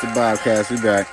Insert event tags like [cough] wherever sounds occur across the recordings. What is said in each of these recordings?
The Bobcast. We back.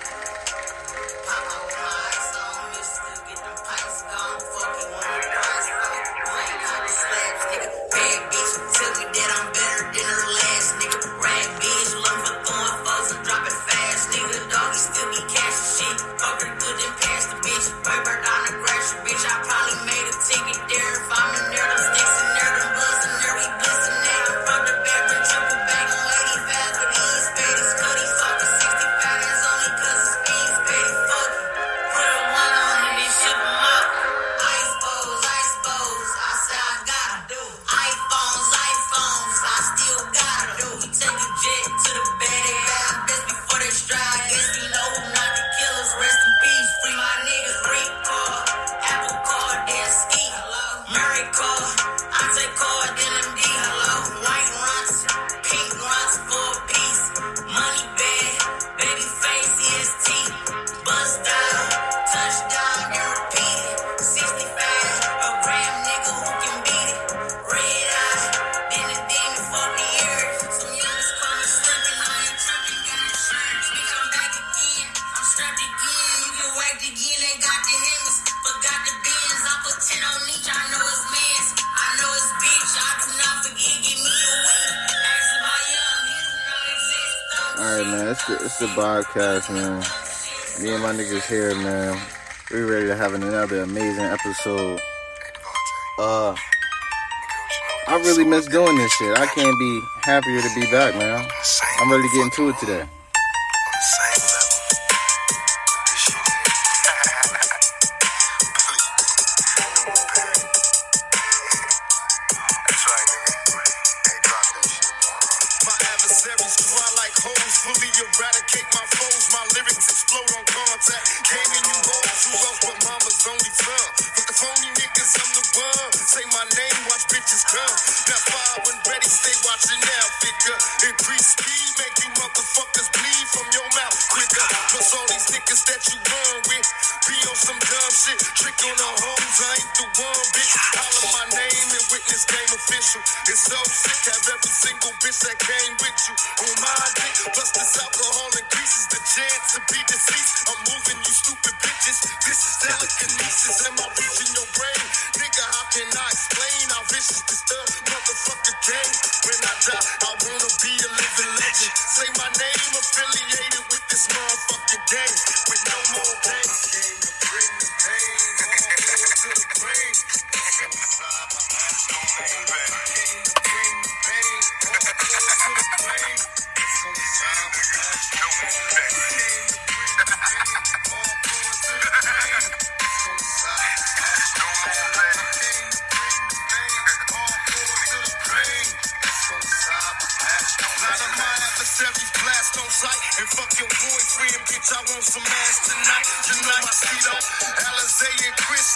Can't be happier to be back, man. I'm ready to teeth blast on sight. And fuck your boyfriend, bitch, I want some ass tonight. You know my speedo, Alizé and Chris,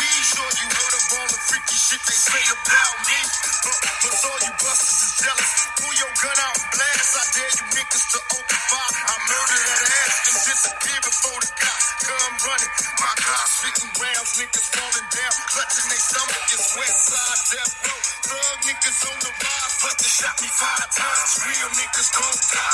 we sure you heard of all the freaky shit they say about me. But, but all you busters is jealous. Pull your gun out and blast. I dare you niggas to open fire. I murder that ass and disappear before the cops come running. My God, spitting rounds, niggas falling down, clutching their stomach. It's west side death row. Thug niggas on the rise, but they shot me five times. Real niggas gon' die.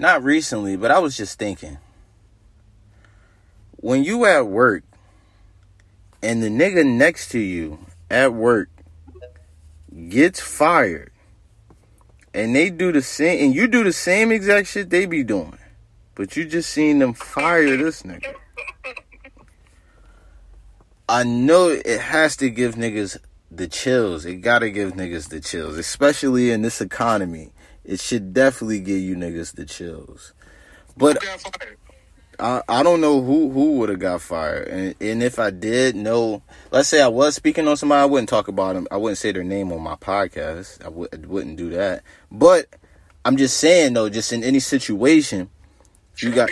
not recently, but I was just thinking. When you at work and the nigga next to you at work gets fired and they do the same, and you do the same exact shit they be doing, but you just seen them fire this nigga. I know it has to give niggas the chills. It gotta give niggas the chills, especially in this economy. It should definitely give you niggas the chills. But I, I don't know who who would have got fired, and and if I did know, let's say I was speaking on somebody, I wouldn't talk about them. I wouldn't say their name on my podcast. I w- wouldn't do that. But I'm just saying though, just in any situation, You got.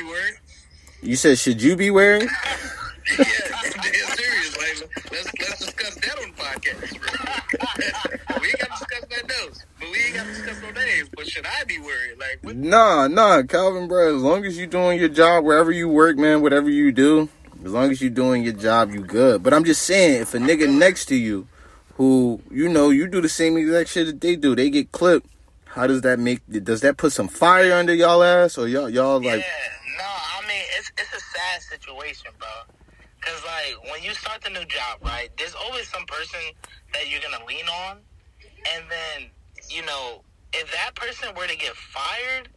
You said, should you be wearing? [laughs] yeah, serious. Like, let's let's discuss that on the podcast. [laughs] we got to discuss else, but we ain't got to discuss no names. But should I be worried? Like, what? Nah, nah, Calvin, bro. As long as you doing your job wherever you work, man, whatever you do, as long as you doing your job, you good. But I'm just saying, if a nigga next to you, who you know, you do the same exact shit that they do, they get clipped. How does that make? Does that put some fire under y'all ass, or y'all y'all like? Yeah no, I mean it's it's a sad situation, bro. Cause like when you start the new job, right? There's always some person that you're gonna lean on, and then you know if that person were to get fired,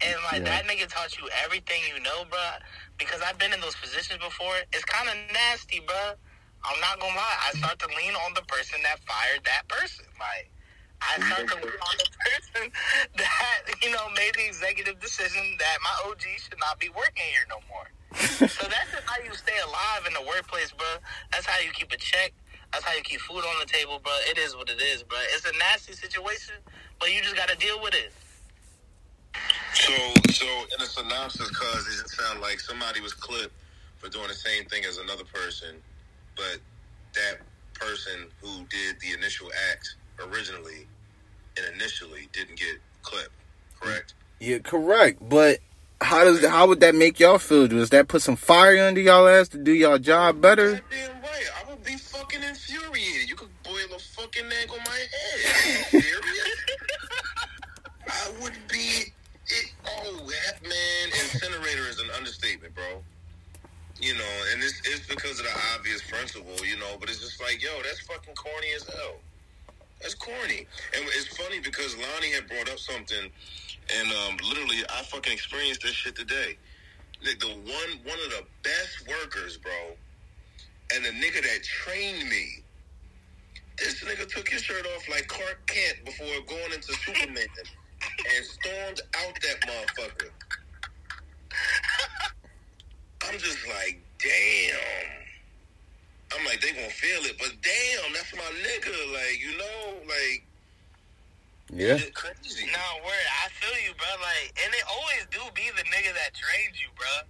and like yeah. that nigga taught you everything you know, bro. Because I've been in those positions before. It's kind of nasty, bro. I'm not gonna lie. I start to lean on the person that fired that person, like. I start to lean on the [laughs] person that, you know, made the executive decision that my OG should not be working here no more. [laughs] so that's just how you stay alive in the workplace, bro. That's how you keep a check. That's how you keep food on the table, bro. It is what it is, bro. It's a nasty situation, but you just got to deal with it. So, so in a synopsis, cause it sounded like somebody was clipped for doing the same thing as another person, but that person who did the initial act originally and initially didn't get clipped, correct? Yeah, correct. But how does how would that make y'all feel? Does that put some fire under y'all ass to do y'all job better? Damn right. Be fucking infuriated. You could boil a fucking egg on my head. Serious? I would be. It, oh, that man, incinerator is an understatement, bro. You know, and it's, it's because of the obvious principle, you know, but it's just like, yo, that's fucking corny as hell. That's corny. And it's funny because Lonnie had brought up something, and um, literally, I fucking experienced this shit today. Like the one, one of the best workers, bro, and the nigga that trained me. This nigga took his shirt off like Clark Kent before going into Superman [laughs] and stormed out that motherfucker. I'm just like, damn. I'm like, they gonna feel it, but damn, that's my nigga. Like, you know, like. Yeah. Crazy. No, word. I feel you, bro. Like, and it always do be the nigga that trained you, bro.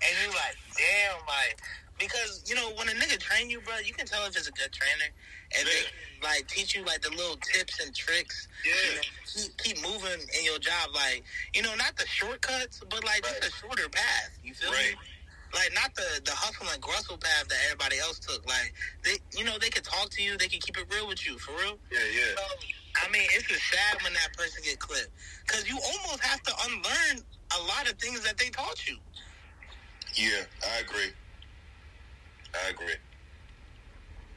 And you like, damn, like, because you know when a nigga train you, bro, you can tell if it's a good trainer, and yeah. they like teach you like the little tips and tricks. Yeah. You know, keep, keep moving in your job, like you know, not the shortcuts, but like right. just a shorter path. You feel right. me? like not the the hustle and grustle path that everybody else took. Like they, you know, they could talk to you, they can keep it real with you, for real. Yeah, yeah. So, I mean, it's just sad when that person get clipped because you almost have to unlearn a lot of things that they taught you. Yeah, I agree. I agree.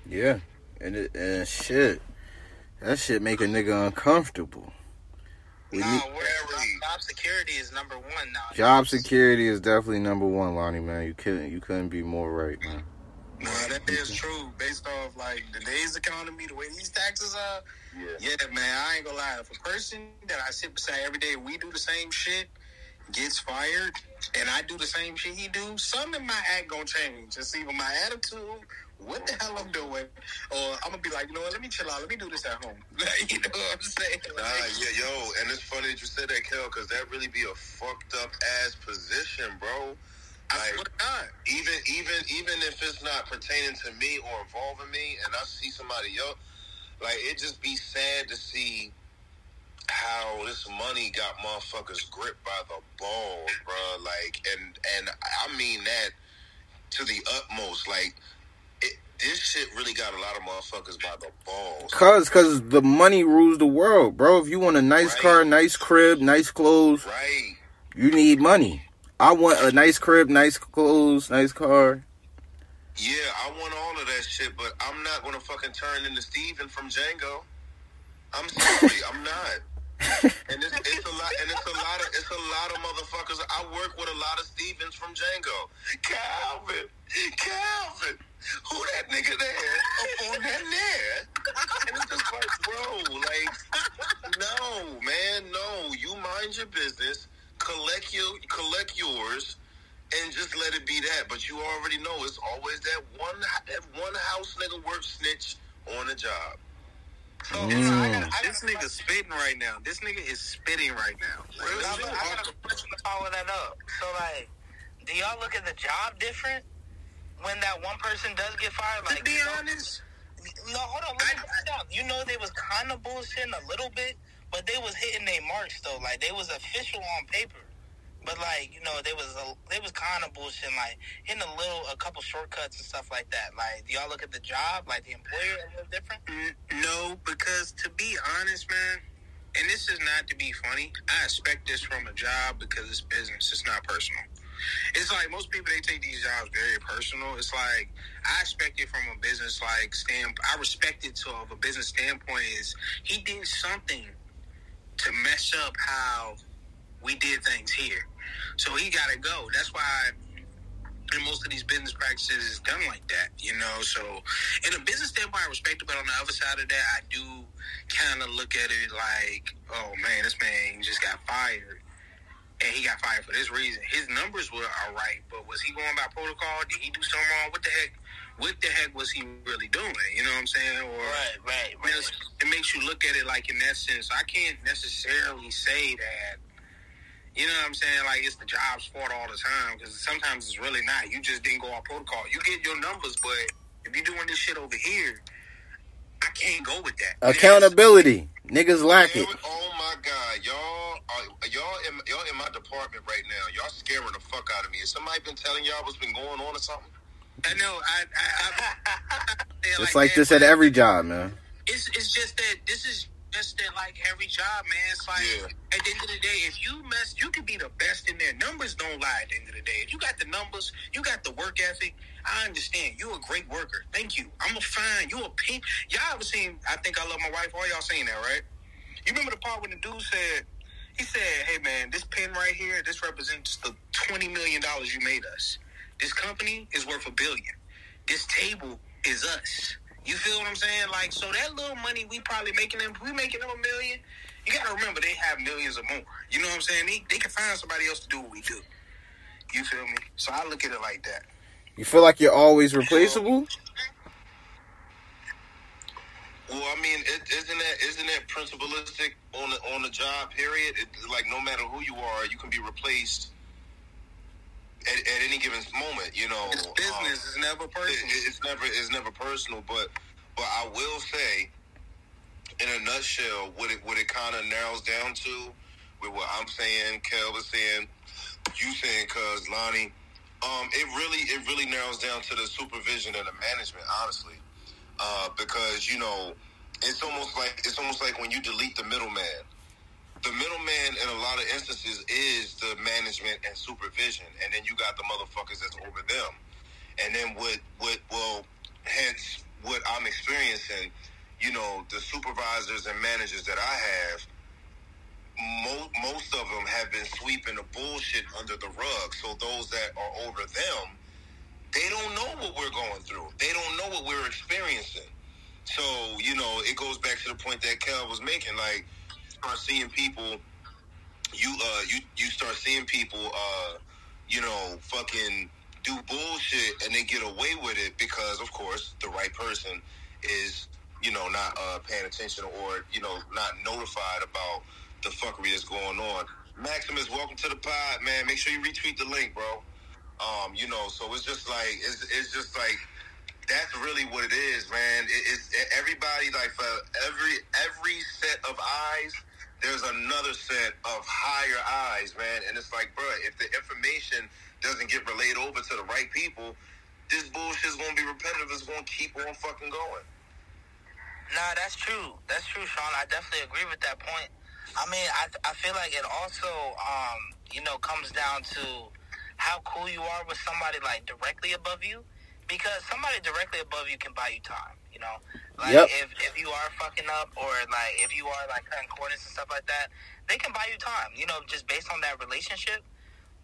Yeah, and it, and shit, that shit make a nigga uncomfortable. We nah, need, job security is number one now. Job security is definitely number one, Lonnie. Man, you couldn't you couldn't be more right, man. Nah, that is true. Based off like today's economy, the way these taxes are. Yeah. yeah, man. I ain't gonna lie. If a person that I sit beside every day, we do the same shit, gets fired, and I do the same shit he do, something in my act gonna change. It's either my attitude what the hell I'm doing, or I'm gonna be like, you know what, let me chill out, let me do this at home. [laughs] you know what I'm saying? Nah, yeah, yo, and it's funny that you said that, Kel, because that really be a fucked up ass position, bro. Like, even even even if it's not pertaining to me or involving me, and I see somebody else, like it just be sad to see how this money got motherfuckers gripped by the balls, bro. Like, and and I mean that to the utmost. Like, this shit really got a lot of motherfuckers by the balls. Cause, cause the money rules the world, bro. If you want a nice right. car, nice crib, nice clothes, right? You need money. I want a nice crib, nice clothes, nice car. Yeah, I want all of that shit, but I'm not gonna fucking turn into Stephen from Django. I'm sorry, I'm not and it's, it's, a lot, and it's a lot of it's a lot of motherfuckers. I work with a lot of Stephens from Django. Calvin, Calvin, who that nigga there up on that there? And it's just like, bro, like, no, man, no. You mind your business, collect your collect yours, and just let it be that. But you already know it's always that one that one house nigga work snitch on a job. So mm. I got, I got this nigga spitting right now. This nigga is spitting right now. Like, I, I got a question to follow that up. So like, do y'all look at the job different when that one person does get fired? Like, to be honest. No, hold on. Let me break down. You know they was kind of bullshitting a little bit, but they was hitting their marks though. Like they was official on paper. But like you know, there was a, they was kind of bullshit, like in a little, a couple shortcuts and stuff like that. Like, do y'all look at the job, like the employer, a little different? No, because to be honest, man, and this is not to be funny. I expect this from a job because it's business. It's not personal. It's like most people they take these jobs very personal. It's like I expect it from a business like stand. I respect it to of a business standpoint is he did something to mess up how we did things here, so he got to go. That's why. in most of these business practices is done like that, you know. So, in a business standpoint, I respect it, but on the other side of that, I do kind of look at it like, oh man, this man just got fired and he got fired for this reason. His numbers were all right, but was he going by protocol? Did he do something wrong? What the heck? What the heck was he really doing? You know what I'm saying? Or right, right, right. It makes you look at it like in that sense. I can't necessarily say that. You know what I'm saying? Like it's the job's fault all the time because sometimes it's really not. You just didn't go off protocol. You get your numbers, but if you're doing this shit over here, I can't go with that. Accountability. Niggas lack it. Oh my god, y'all are y'all in y'all in my department right now. Y'all scaring the fuck out of me. Has somebody been telling y'all what's been going on or something? I know. I, I, I, I [laughs] just like, like this at every job, man. It's it's just that this is just that like every job, man. It's like yeah. at the end of the day, if you mess, you can be the best in there. Numbers don't lie. At the end of the day, if you got the numbers, you got the work ethic. I understand. You're a great worker. Thank you. I'm a fine. You a pink. Y'all ever seen? I think I love my wife. All y'all seen that, right? You remember the part when the dude said, he said, "Hey man, this pen right here, this represents the twenty million dollars you made us. This company is worth a billion. This table is us. You feel what I'm saying? Like, so that little money we probably making them, we making them a million. You got to remember they have millions or more. You know what I'm saying? They, they can find somebody else to do what we do. You feel me? So I look at it like that. You feel like you're always replaceable? Well, I mean, is isn't that isn't that principalistic on the on the job? Period. It, like no matter who you are, you can be replaced at, at any given moment. You know, it's business. Um, it's never personal. It, it's never it's never personal. But but I will say, in a nutshell, what it what it kind of narrows down to, with what I'm saying, Kel was saying, you saying, cuz Lonnie um, it really it really narrows down to the supervision and the management, honestly, uh, because you know it's almost like it's almost like when you delete the middleman. The middleman in a lot of instances is the management and supervision, and then you got the motherfuckers that's over them, and then what what well, hence what I'm experiencing, you know, the supervisors and managers that I have most, of them have been sweeping the bullshit under the rug. So those that are over them, they don't know what we're going through. They don't know what we're experiencing. So you know, it goes back to the point that Kel was making. Like, start seeing people. You uh, you you start seeing people. Uh, you know, fucking do bullshit and they get away with it because, of course, the right person is you know not uh, paying attention or you know not notified about the fuckery that's going on. Maximus, welcome to the pod, man. Make sure you retweet the link, bro. Um, you know, so it's just like it's, it's just like that's really what it is, man. It, it's everybody like for every every set of eyes, there's another set of higher eyes, man. And it's like, bro, if the information doesn't get relayed over to the right people, this bullshit's gonna be repetitive. It's gonna keep on fucking going. Nah, that's true. That's true, Sean. I definitely agree with that point. I mean, I, I feel like it also, um, you know, comes down to how cool you are with somebody like directly above you, because somebody directly above you can buy you time. You know, like yep. if if you are fucking up or like if you are like cutting corners and stuff like that, they can buy you time. You know, just based on that relationship.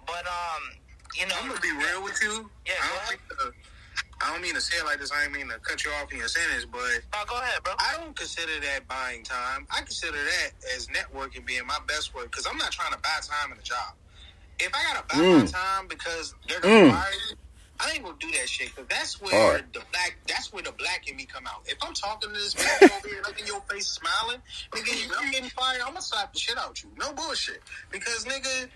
But um, you know, I'm gonna be real with you. Yeah, I don't think the, I don't mean to say it like this. I don't mean to cut you off in your sentence, but oh, go ahead, bro. I don't consider that buying time. I consider that as networking being my best work because I'm not trying to buy time in a job. If I gotta buy mm. my time because they're gonna mm. fire you, I I ain't gonna do that shit because that's where right. the black that's where the black in me come out. If I'm talking to this man over here, looking your face, smiling, nigga, I'm getting fired. I'm gonna slap the shit out you. No bullshit. Because nigga,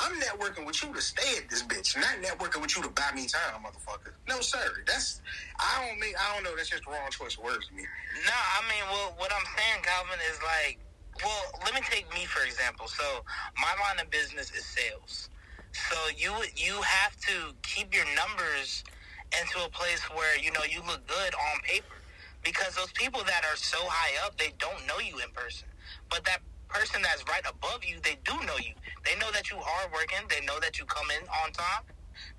I'm networking with you to stay at this bitch, not networking with you to buy me time, motherfucker. No, sir. That's I don't mean I don't know. That's just the wrong choice of words to me. No, I mean, well, what I'm saying, Calvin, is like, well, let me take me for example. So my line of business is sales. So you you have to keep your numbers into a place where you know you look good on paper. Because those people that are so high up they don't know you in person. But that person that's right above you they do know you. They know that you are working. They know that you come in on time.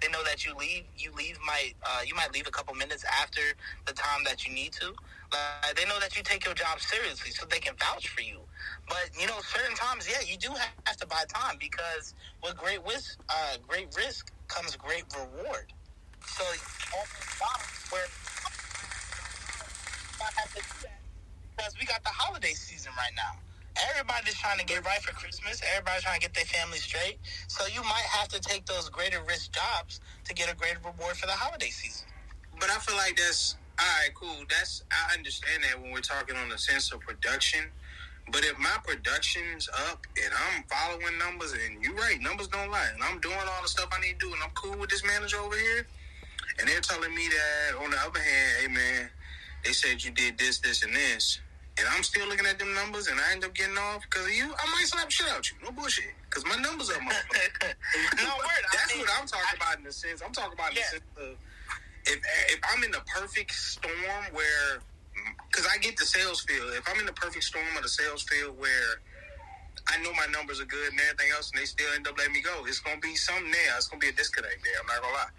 They know that you leave you leave might uh, you might leave a couple minutes after the time that you need to. Like, they know that you take your job seriously so they can vouch for you but you know, certain times, yeah, you do have to buy time because with great risk, uh, great risk comes great reward. So where because we got the holiday season right now. Everybody's trying to get right for Christmas. Everybody's trying to get their family straight. So you might have to take those greater risk jobs to get a greater reward for the holiday season. But I feel like that's all right. Cool. That's I understand that when we're talking on the sense of production but if my production's up and I'm following numbers, and you're right, numbers don't lie, and I'm doing all the stuff I need to do, and I'm cool with this manager over here, and they're telling me that on the other hand, hey man, they said you did this, this, and this, and I'm still looking at them numbers, and I end up getting off because of you, I might slap shit out you. No bullshit, because my numbers are motherfucker. [laughs] no word. That's I mean, what I'm talking I, about in the sense. I'm talking about in the sense of if if I'm in the perfect storm where because I get the sales field. If I'm in the perfect storm of the sales field where I know my numbers are good and everything else, and they still end up letting me go, it's gonna be something there. It's gonna be a disconnect there. I'm not gonna lie.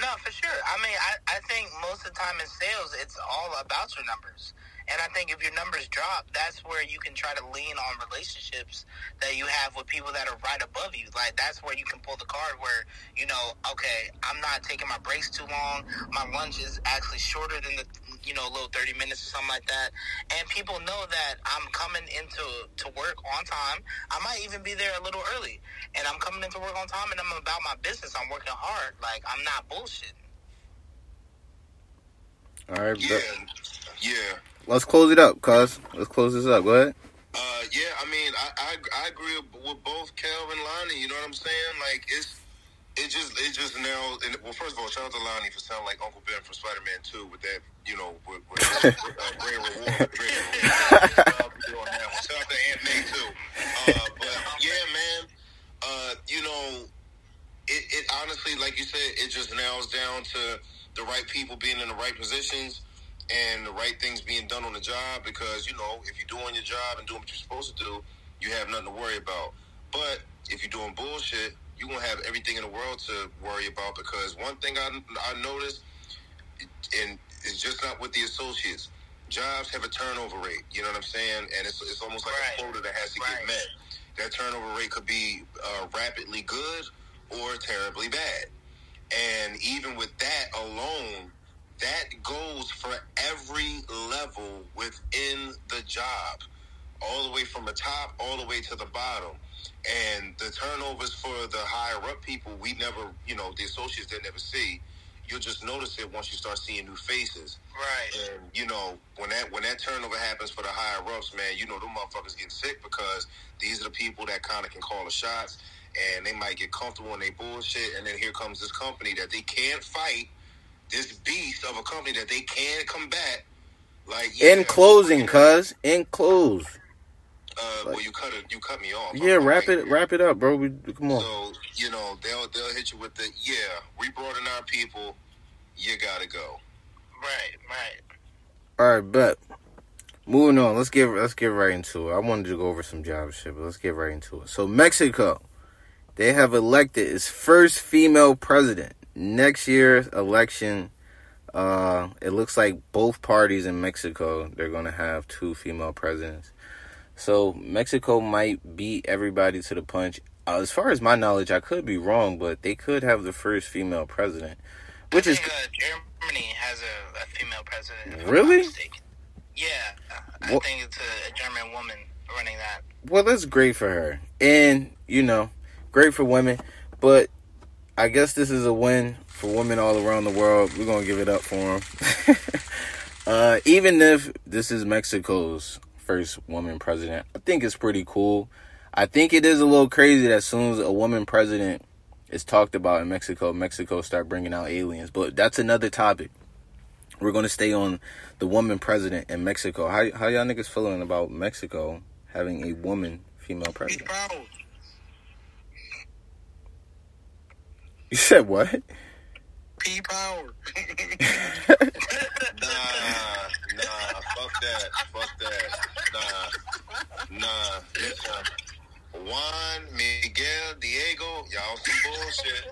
No, for sure. I mean, I, I think most of the time in sales, it's all about your numbers. And I think if your numbers drop, that's where you can try to lean on relationships that you have with people that are right above you. Like that's where you can pull the card where you know, okay, I'm not taking my breaks too long. My lunch is actually shorter than the you know, a little thirty minutes or something like that. And people know that I'm coming into to work on time. I might even be there a little early, and I'm coming into work on time, and I'm about my business. I'm working hard. Like I'm not bullshitting. All right, yeah, yeah. Let's close it up, cuz. Let's close this up. Go ahead. Uh, yeah, I mean, I, I, I agree with both Kel and Lonnie. You know what I'm saying? Like, it's it just it just now. And, well, first of all, shout out to Lonnie for sounding like Uncle Ben from Spider Man Two with that. You know, with, with uh, [laughs] great reward. Great reward. Shout out to Aunt May too. Uh, but yeah, man. Uh, you know, it, it honestly, like you said, it just nails down to the right people being in the right positions and the right things being done on the job because you know if you're doing your job and doing what you're supposed to do, you have nothing to worry about. But if you're doing bullshit, you're gonna have everything in the world to worry about because one thing I, I noticed, and it's just not with the associates. Jobs have a turnover rate. You know what I'm saying? And it's it's almost like right. a quota that has to right. get met. That turnover rate could be uh, rapidly good or terribly bad. And even with that alone, that goes for every level within the job, all the way from the top, all the way to the bottom. And the turnovers for the higher up people, we never, you know, the associates they never see. You'll just notice it once you start seeing new faces. Right. And you know when that when that turnover happens for the higher ups, man, you know them motherfuckers get sick because these are the people that kind of can call the shots, and they might get comfortable in their bullshit, and then here comes this company that they can't fight this beast of a company that they can't combat. Like yeah, in closing, cuz in close. Uh, like, well, you cut it. You cut me off. Yeah, wrap it. Wrap it up, bro. We, come on. So you know they'll they'll hit you with the yeah. We brought in our people. You gotta go. Right, right. All right, but moving on. Let's get let's get right into it. I wanted to go over some job shit, but let's get right into it. So Mexico, they have elected its first female president next year's election, uh, it looks like both parties in Mexico they're going to have two female presidents. So Mexico might beat everybody to the punch. Uh, as far as my knowledge, I could be wrong, but they could have the first female president, which think, is uh, Germany has a, a, female president. Really? Yeah, I well, think it's a, a German woman running that. Well, that's great for her, and you know, great for women. But I guess this is a win for women all around the world. We're gonna give it up for them. [laughs] uh, even if this is Mexico's first woman president, I think it's pretty cool. I think it is a little crazy that as soon as a woman president is talked about in Mexico, Mexico start bringing out aliens. But that's another topic. We're gonna stay on the woman president in Mexico. How how y'all niggas feeling about Mexico having a woman female president? You said what? P power. [laughs] nah, nah, fuck that, fuck that, nah, nah. Listen, Juan, Miguel, Diego, y'all some bullshit.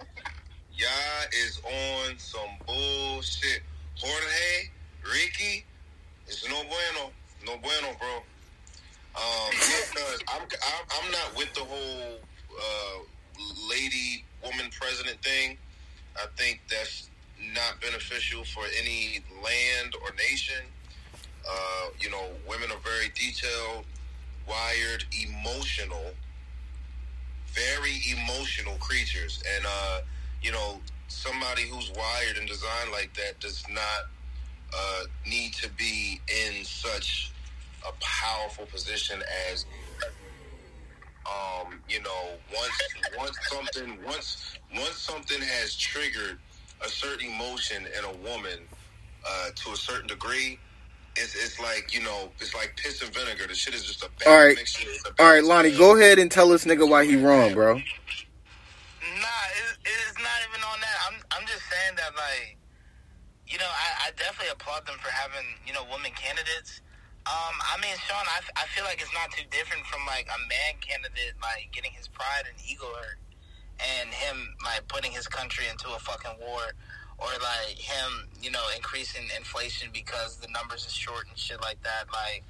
Y'all is on some bullshit. Jorge, Ricky, it's no bueno, no bueno, bro. Um, because I'm, I'm, I'm not with the whole uh, lady woman president thing. I think that's not beneficial for any land or nation. Uh, you know, women are very detailed, wired, emotional, very emotional creatures. And, uh, you know, somebody who's wired and designed like that does not uh, need to be in such a powerful position as um, you know, once once something once once something has triggered a certain emotion in a woman uh, to a certain degree, it's, it's like you know, it's like piss and vinegar. The shit is just a bad all right. mixture. All right, Lonnie, go ahead and tell this nigga why he wrong, bro. Nah, it, it's not even on that. I'm I'm just saying that like, you know, I, I definitely applaud them for having you know women candidates. Um, I mean, Sean, I, I feel like it's not too different from like a man candidate like getting his pride and ego hurt, and him like putting his country into a fucking war, or like him, you know, increasing inflation because the numbers is short and shit like that. Like,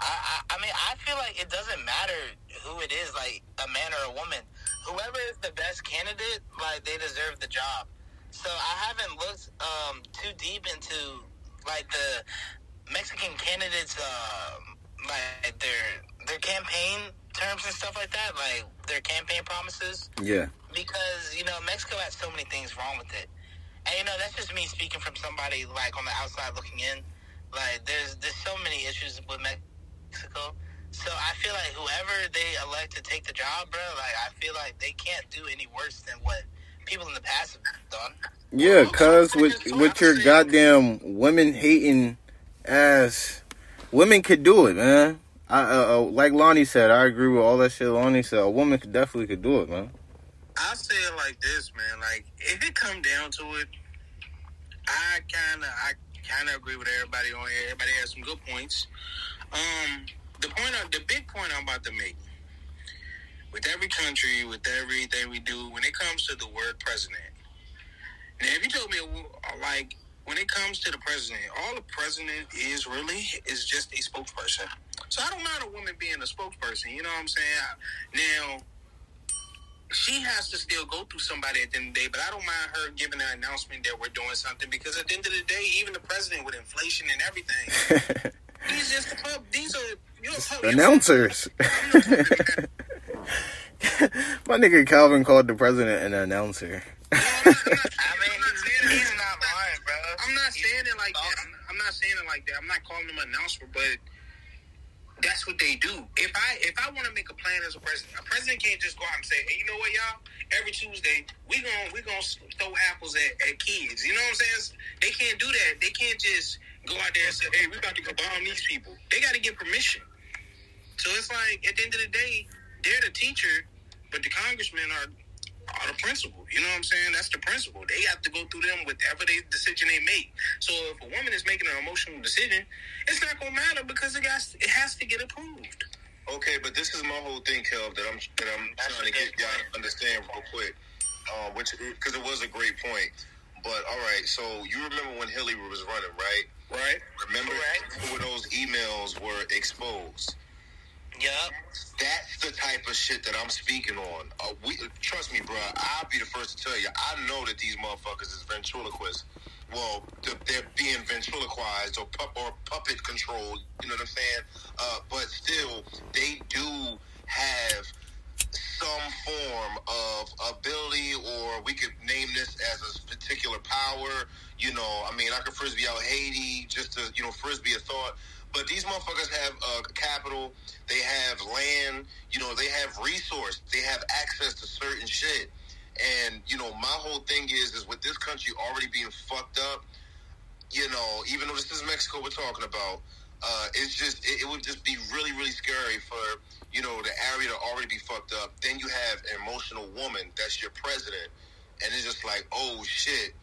I, I, I mean, I feel like it doesn't matter who it is, like a man or a woman. Whoever is the best candidate, like they deserve the job. So I haven't looked um, too deep into like the Mexican candidates, um, like their their campaign terms and stuff like that, like their campaign promises. Yeah. Because you know Mexico has so many things wrong with it, and you know that's just me speaking from somebody like on the outside looking in. Like there's there's so many issues with Mexico. So I feel like whoever they elect to take the job, bro, like I feel like they can't do any worse than what people in the past have done. Yeah, cuz with with your goddamn women hating ass, women could do it, man. I uh, uh, like Lonnie said, I agree with all that shit Lonnie said. A woman could definitely could do it, man. I say it like this, man. Like if it come down to it, I kind of I kind of agree with everybody on here. Everybody has some good points. Um, the point, of, the big point I'm about to make with every country, with everything we do, when it comes to the word president. Now, if you told me, like, when it comes to the president, all the president is really is just a spokesperson. So I don't mind a woman being a spokesperson. You know what I'm saying? Now, she has to still go through somebody at the end of the day, but I don't mind her giving an announcement that we're doing something because at the end of the day, even the president with inflation and everything, [laughs] he's just a pub. These are you know, announcers. [laughs] [laughs] My nigga Calvin called the president an announcer. I mean, I'm not saying it like that. I'm, I'm not saying it like that. I'm not calling him an announcer, but that's what they do. If I if I want to make a plan as a president, a president can't just go out and say, "Hey, you know what, y'all? Every Tuesday we going we gonna throw apples at, at kids." You know what I'm saying? They can't do that. They can't just go out there and say, "Hey, we about to go bomb these people." They got to get permission. So it's like at the end of the day, they're the teacher, but the congressmen are are the principal. You know what I'm saying? That's the principal. They have to go through them whatever they decision they make. So if a woman is making an emotional decision, it's not gonna matter because it has it has to get approved. Okay, but this is my whole thing, Kev, that I'm that I'm trying to get y'all to understand real quick. Uh, which because it was a great point. But all right, so you remember when Hillary was running, right? Right. Remember when those emails were exposed? Yep. That's the type of shit that I'm speaking on. Uh, we, trust me, bro. I'll be the first to tell you. I know that these motherfuckers is ventriloquists. Well, they're being ventriloquized or, or puppet controlled. You know what I'm saying? Uh, but still, they do have some form of ability, or we could name this as a particular power. You know, I mean, I could frisbee out Haiti just to, you know, frisbee a thought. But these motherfuckers have uh, capital, they have land, you know, they have resource, they have access to certain shit. And you know, my whole thing is, is with this country already being fucked up. You know, even though this is Mexico we're talking about, uh, it's just it, it, would just be really really scary for you know the area to already be fucked up. Then you have an emotional woman that's your president, and it's just like oh shit.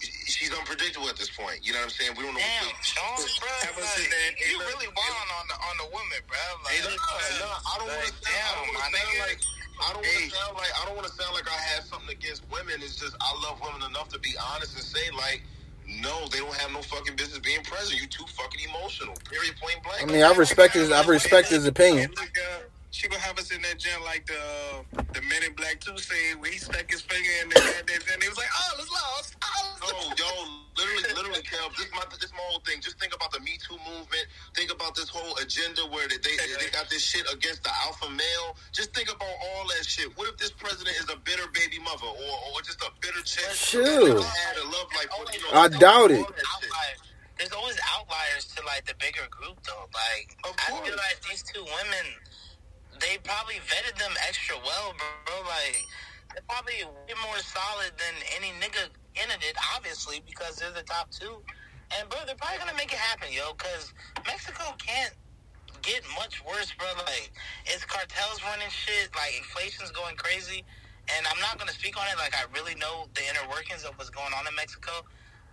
She's unpredictable at this point. You know what I'm saying? We don't know. Damn, Sean, bro, like, you really wild on the on the woman, bro. Like, hey, no, no, I don't want to sound, like I don't want to sound like I don't want to sound like I have something against women. It's just I love women enough to be honest and say like no, they don't have no fucking business being present. You too fucking emotional. Period. Point blank. I mean, I respect his. I respect his opinion. She gonna have us in that gym like the the Men in Black Two say where he stuck his finger in there and he was like, "Oh, it's lost." Oh, no, yo, literally, literally, Kev. This my this my whole thing. Just think about the Me Too movement. Think about this whole agenda where they they, they got this shit against the alpha male. Just think about all that shit. What if this president is a bitter baby mother or or just a bitter chick? Sure. Had a love life, you know, I doubt it there's always outliers to like the bigger group though. Like I feel like these two women they probably vetted them extra well, bro. Like they're probably way more solid than any nigga candidate, obviously, because they're the top two. And bro, they're probably gonna make it happen, yo, because Mexico can't get much worse, bro. Like it's cartels running shit, like inflation's going crazy. And I'm not gonna speak on it like I really know the inner workings of what's going on in Mexico.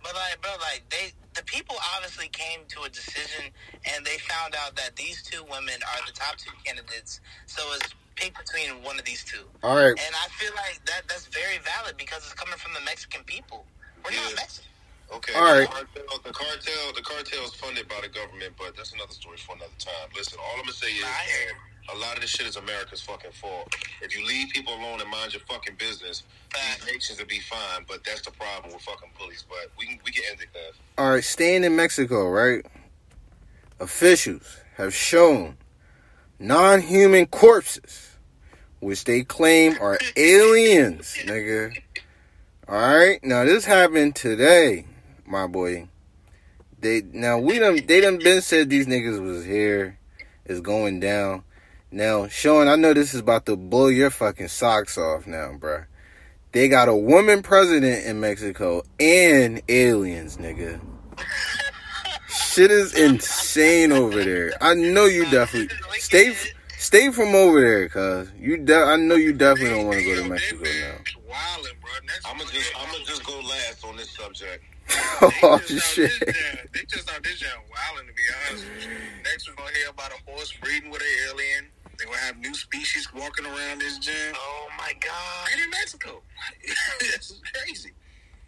But like, bro, like they, the people obviously came to a decision, and they found out that these two women are the top two candidates. So it's pick between one of these two. All right. And I feel like that that's very valid because it's coming from the Mexican people. We're yeah. not Mexican. Okay. All right. The cartel, the cartel, the cartel is funded by the government, but that's another story for another time. Listen, all I'm gonna say is. Nah, a lot of this shit is America's fucking fault. If you leave people alone and mind your fucking business, these nations will be fine. But that's the problem with fucking police. But we can we can end it, guys. All right, staying in Mexico, right? Officials have shown non-human corpses, which they claim are aliens, [laughs] nigga. All right, now this happened today, my boy. They now we done they done been said these niggas was here, is going down. Now, Sean, I know this is about to blow your fucking socks off now, bruh. They got a woman president in Mexico and aliens, nigga. Shit is insane over there. I know you definitely stay stay from over there, cuz you. De- I know you definitely don't want to go to Mexico now. I'm gonna just I'm gonna just go last on this subject. [laughs] oh shit! They just out this wilding to be honest. Next we're gonna hear about a horse breeding with an alien. They will have new species walking around this gym. Oh my god! And in Mexico, [laughs] it's crazy.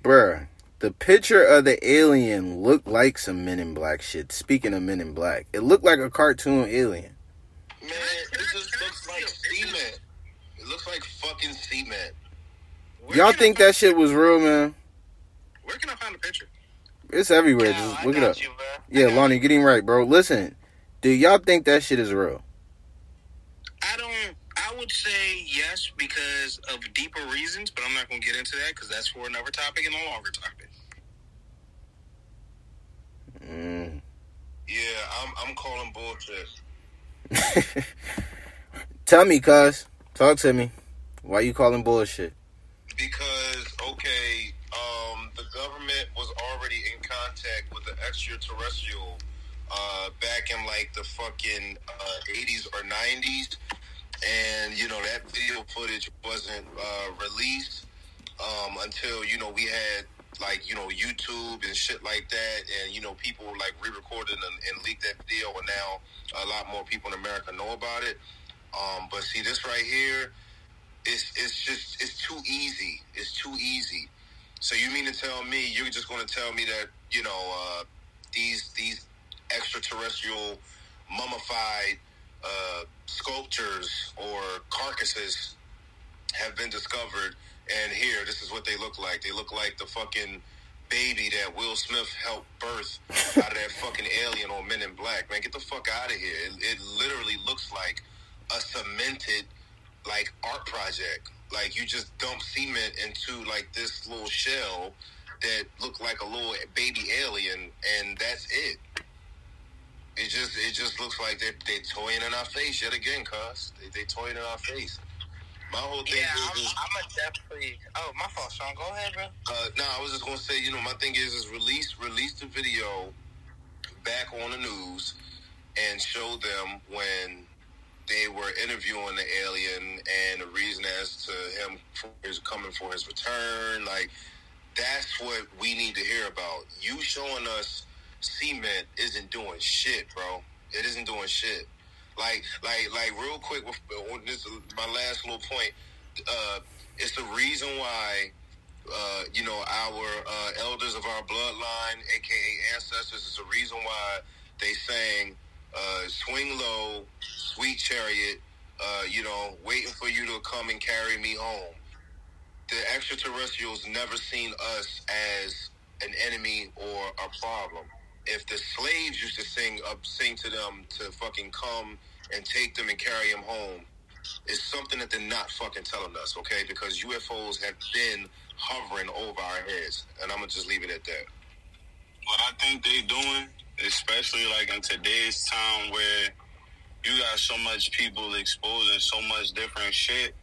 Bruh, the picture of the alien looked like some Men in Black shit. Speaking of Men in Black, it looked like a cartoon alien. Man, it just looks like cement. It looks like fucking cement. Where Y'all think that shit was real, man? Where can I find the picture? It's everywhere. No, Just look it up. You, yeah, Lonnie, getting right, bro. Listen, do y'all think that shit is real? I would say yes because of deeper reasons, but I'm not going to get into that because that's for another topic and a longer topic. Mm. Yeah, I'm. I'm calling bullshit. [laughs] Tell me, cuz. Talk to me. Why you calling bullshit? Because okay, um, the government was already in contact with the extraterrestrial uh, back in like the fucking uh, 80s or 90s. And, you know, that video footage wasn't uh, released um, until, you know, we had like, you know, YouTube and shit like that. And, you know, people like re recorded and, and leaked that video. And now a lot more people in America know about it. Um, but see, this right here, it's, it's just, it's too easy. It's too easy. So you mean to tell me you're just going to tell me that, you know, uh, these, these extraterrestrial mummified uh, sculptures or carcasses have been discovered, and here, this is what they look like. They look like the fucking baby that Will Smith helped birth out of that fucking alien on Men in Black. Man, get the fuck out of here. It, it literally looks like a cemented like art project. Like you just dump cement into like this little shell that looked like a little baby alien, and that's it. It just it just looks like they're they toying in our face yet again, cuz they they toying in our face. My whole thing Yeah, is, I'm, is I'm a definitely. Oh, my fault, Sean. Go ahead, bro. uh, no, I was just gonna say, you know, my thing is, is release release the video back on the news and show them when they were interviewing the alien and the reason as to him for his coming for his return. Like that's what we need to hear about. You showing us cement isn't doing shit, bro. It isn't doing shit. Like, like, like, real quick. this, my last little point. Uh, it's the reason why uh, you know, our uh, elders of our bloodline, aka ancestors, is the reason why they sang uh, "Swing Low, Sweet Chariot." Uh, you know, waiting for you to come and carry me home. The extraterrestrials never seen us as an enemy or a problem. If the slaves used to sing up, sing to them to fucking come and take them and carry them home, it's something that they're not fucking telling us, okay? Because UFOs have been hovering over our heads, and I'm gonna just leave it at that. what I think they're doing, especially like in today's time where you got so much people exposing so much different shit,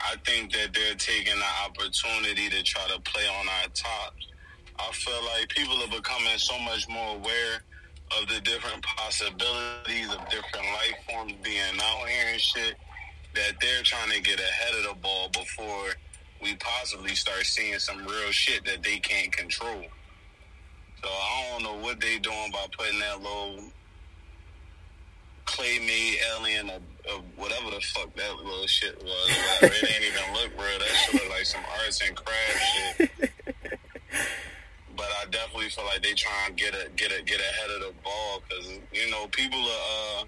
I think that they're taking the opportunity to try to play on our tops. I feel like people are becoming so much more aware of the different possibilities of different life forms being out here and shit that they're trying to get ahead of the ball before we possibly start seeing some real shit that they can't control. So I don't know what they doing by putting that little clay made alien or, or whatever the fuck that little shit was. It ain't even look real. That shit look like some arts and crafts shit. [laughs] But I definitely feel like they trying to get a, get a, get ahead of the ball because you know people are. Uh,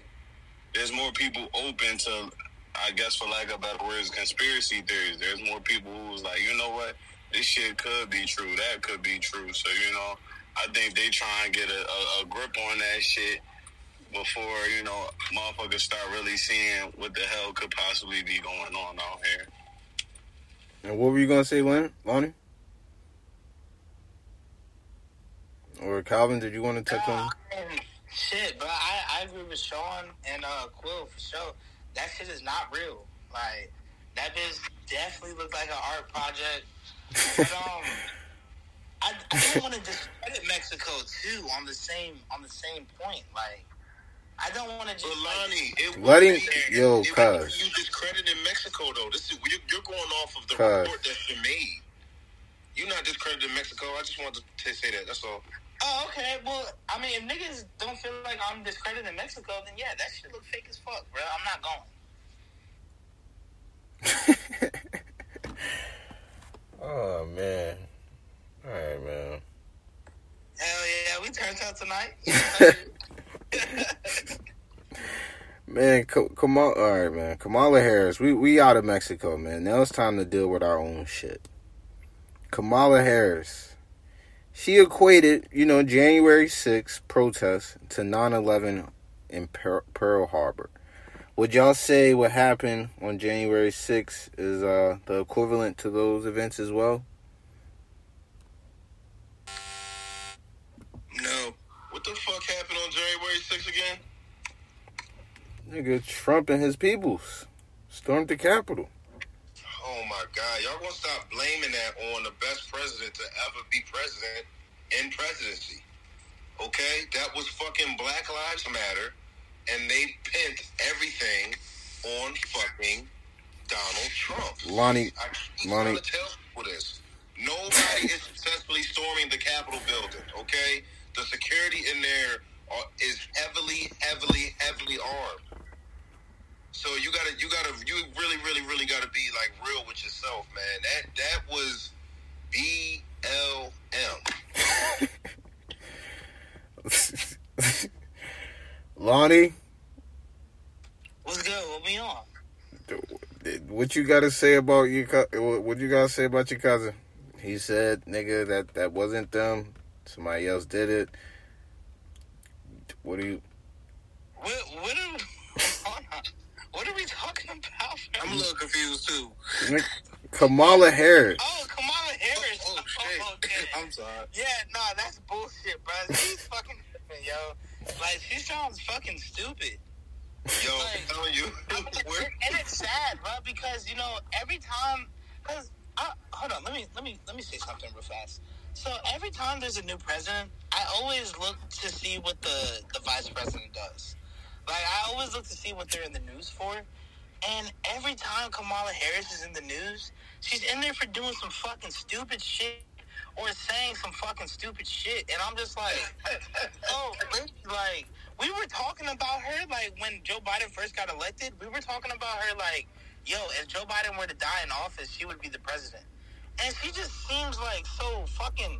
there's more people open to, I guess for lack of better words, conspiracy theories. There's more people who's like, you know what, this shit could be true, that could be true. So you know, I think they try and get a, a, a grip on that shit before you know motherfuckers start really seeing what the hell could possibly be going on out here. And what were you gonna say, Lon- Lonnie? Or Calvin? Did you want to touch on? Shit, but I, I agree with Sean and uh, Quill for sure. That shit is not real. Like that bitch definitely looks like an art project. But um, [laughs] I, I don't want to discredit Mexico too on the same on the same point. Like I don't want to just But like, Lonnie, it Let would be- yo, cuz. you discrediting Mexico though. This is you- you're going off of the Cuz. report that's been made. You're not discrediting Mexico. I just wanted to say that. That's all. Oh, okay. Well, I mean, if niggas don't feel like I'm discrediting Mexico, then yeah, that shit look fake as fuck, bro. I'm not going. [laughs] oh man. All right, man. Hell yeah, we turned out tonight. [laughs] [laughs] Man, Ka- Kamala. All right, man. Kamala Harris. We we out of Mexico, man. Now it's time to deal with our own shit. Kamala Harris. She equated, you know, January 6th protests to 9/11 in Pearl Harbor. Would y'all say what happened on January 6th is uh, the equivalent to those events as well? No. What the fuck happened on January 6th again? Nigga, Trump and his peoples stormed the Capitol. Oh my God, y'all gonna stop blaming that on the best president to ever be president in presidency? Okay, that was fucking Black Lives Matter, and they pinned everything on fucking Donald Trump. Lonnie, I keep Lonnie. to tell people this. Nobody is successfully storming the Capitol building. Okay, the security in there are, is heavily, heavily, heavily armed. So you gotta, you gotta, you really, really, really gotta be like real with yourself, man. That that was BLM. [laughs] Lonnie, What's good? What we on? what you got to say about your co- what what you got to say about your cousin? He said, "Nigga, that that wasn't them. Somebody else did it." What do you? What what are hold on. what are we talking about? I'm I'm a little confused too. Kamala Harris. Oh, Kamala Harris. Oh, oh shit. Oh, okay. [laughs] I'm sorry. Yeah, nah, that's bullshit, bro. She's fucking stupid, yo. Like, she sounds fucking stupid. Yo, Like- I'm telling you, I'm gonna- [laughs] and it's sad, bro, because you know every time, because uh, hold on, let me let me let me say something real fast. So every time there's a new president, I always look to see what the the vice president does. Like I always look to see what they're in the news for. And every time Kamala Harris is in the news, she's in there for doing some fucking stupid shit or saying some fucking stupid shit. And I'm just like, [laughs] oh, like, we were talking about her, like, when Joe Biden first got elected, we were talking about her, like, yo, if Joe Biden were to die in office, she would be the president. And she just seems like so fucking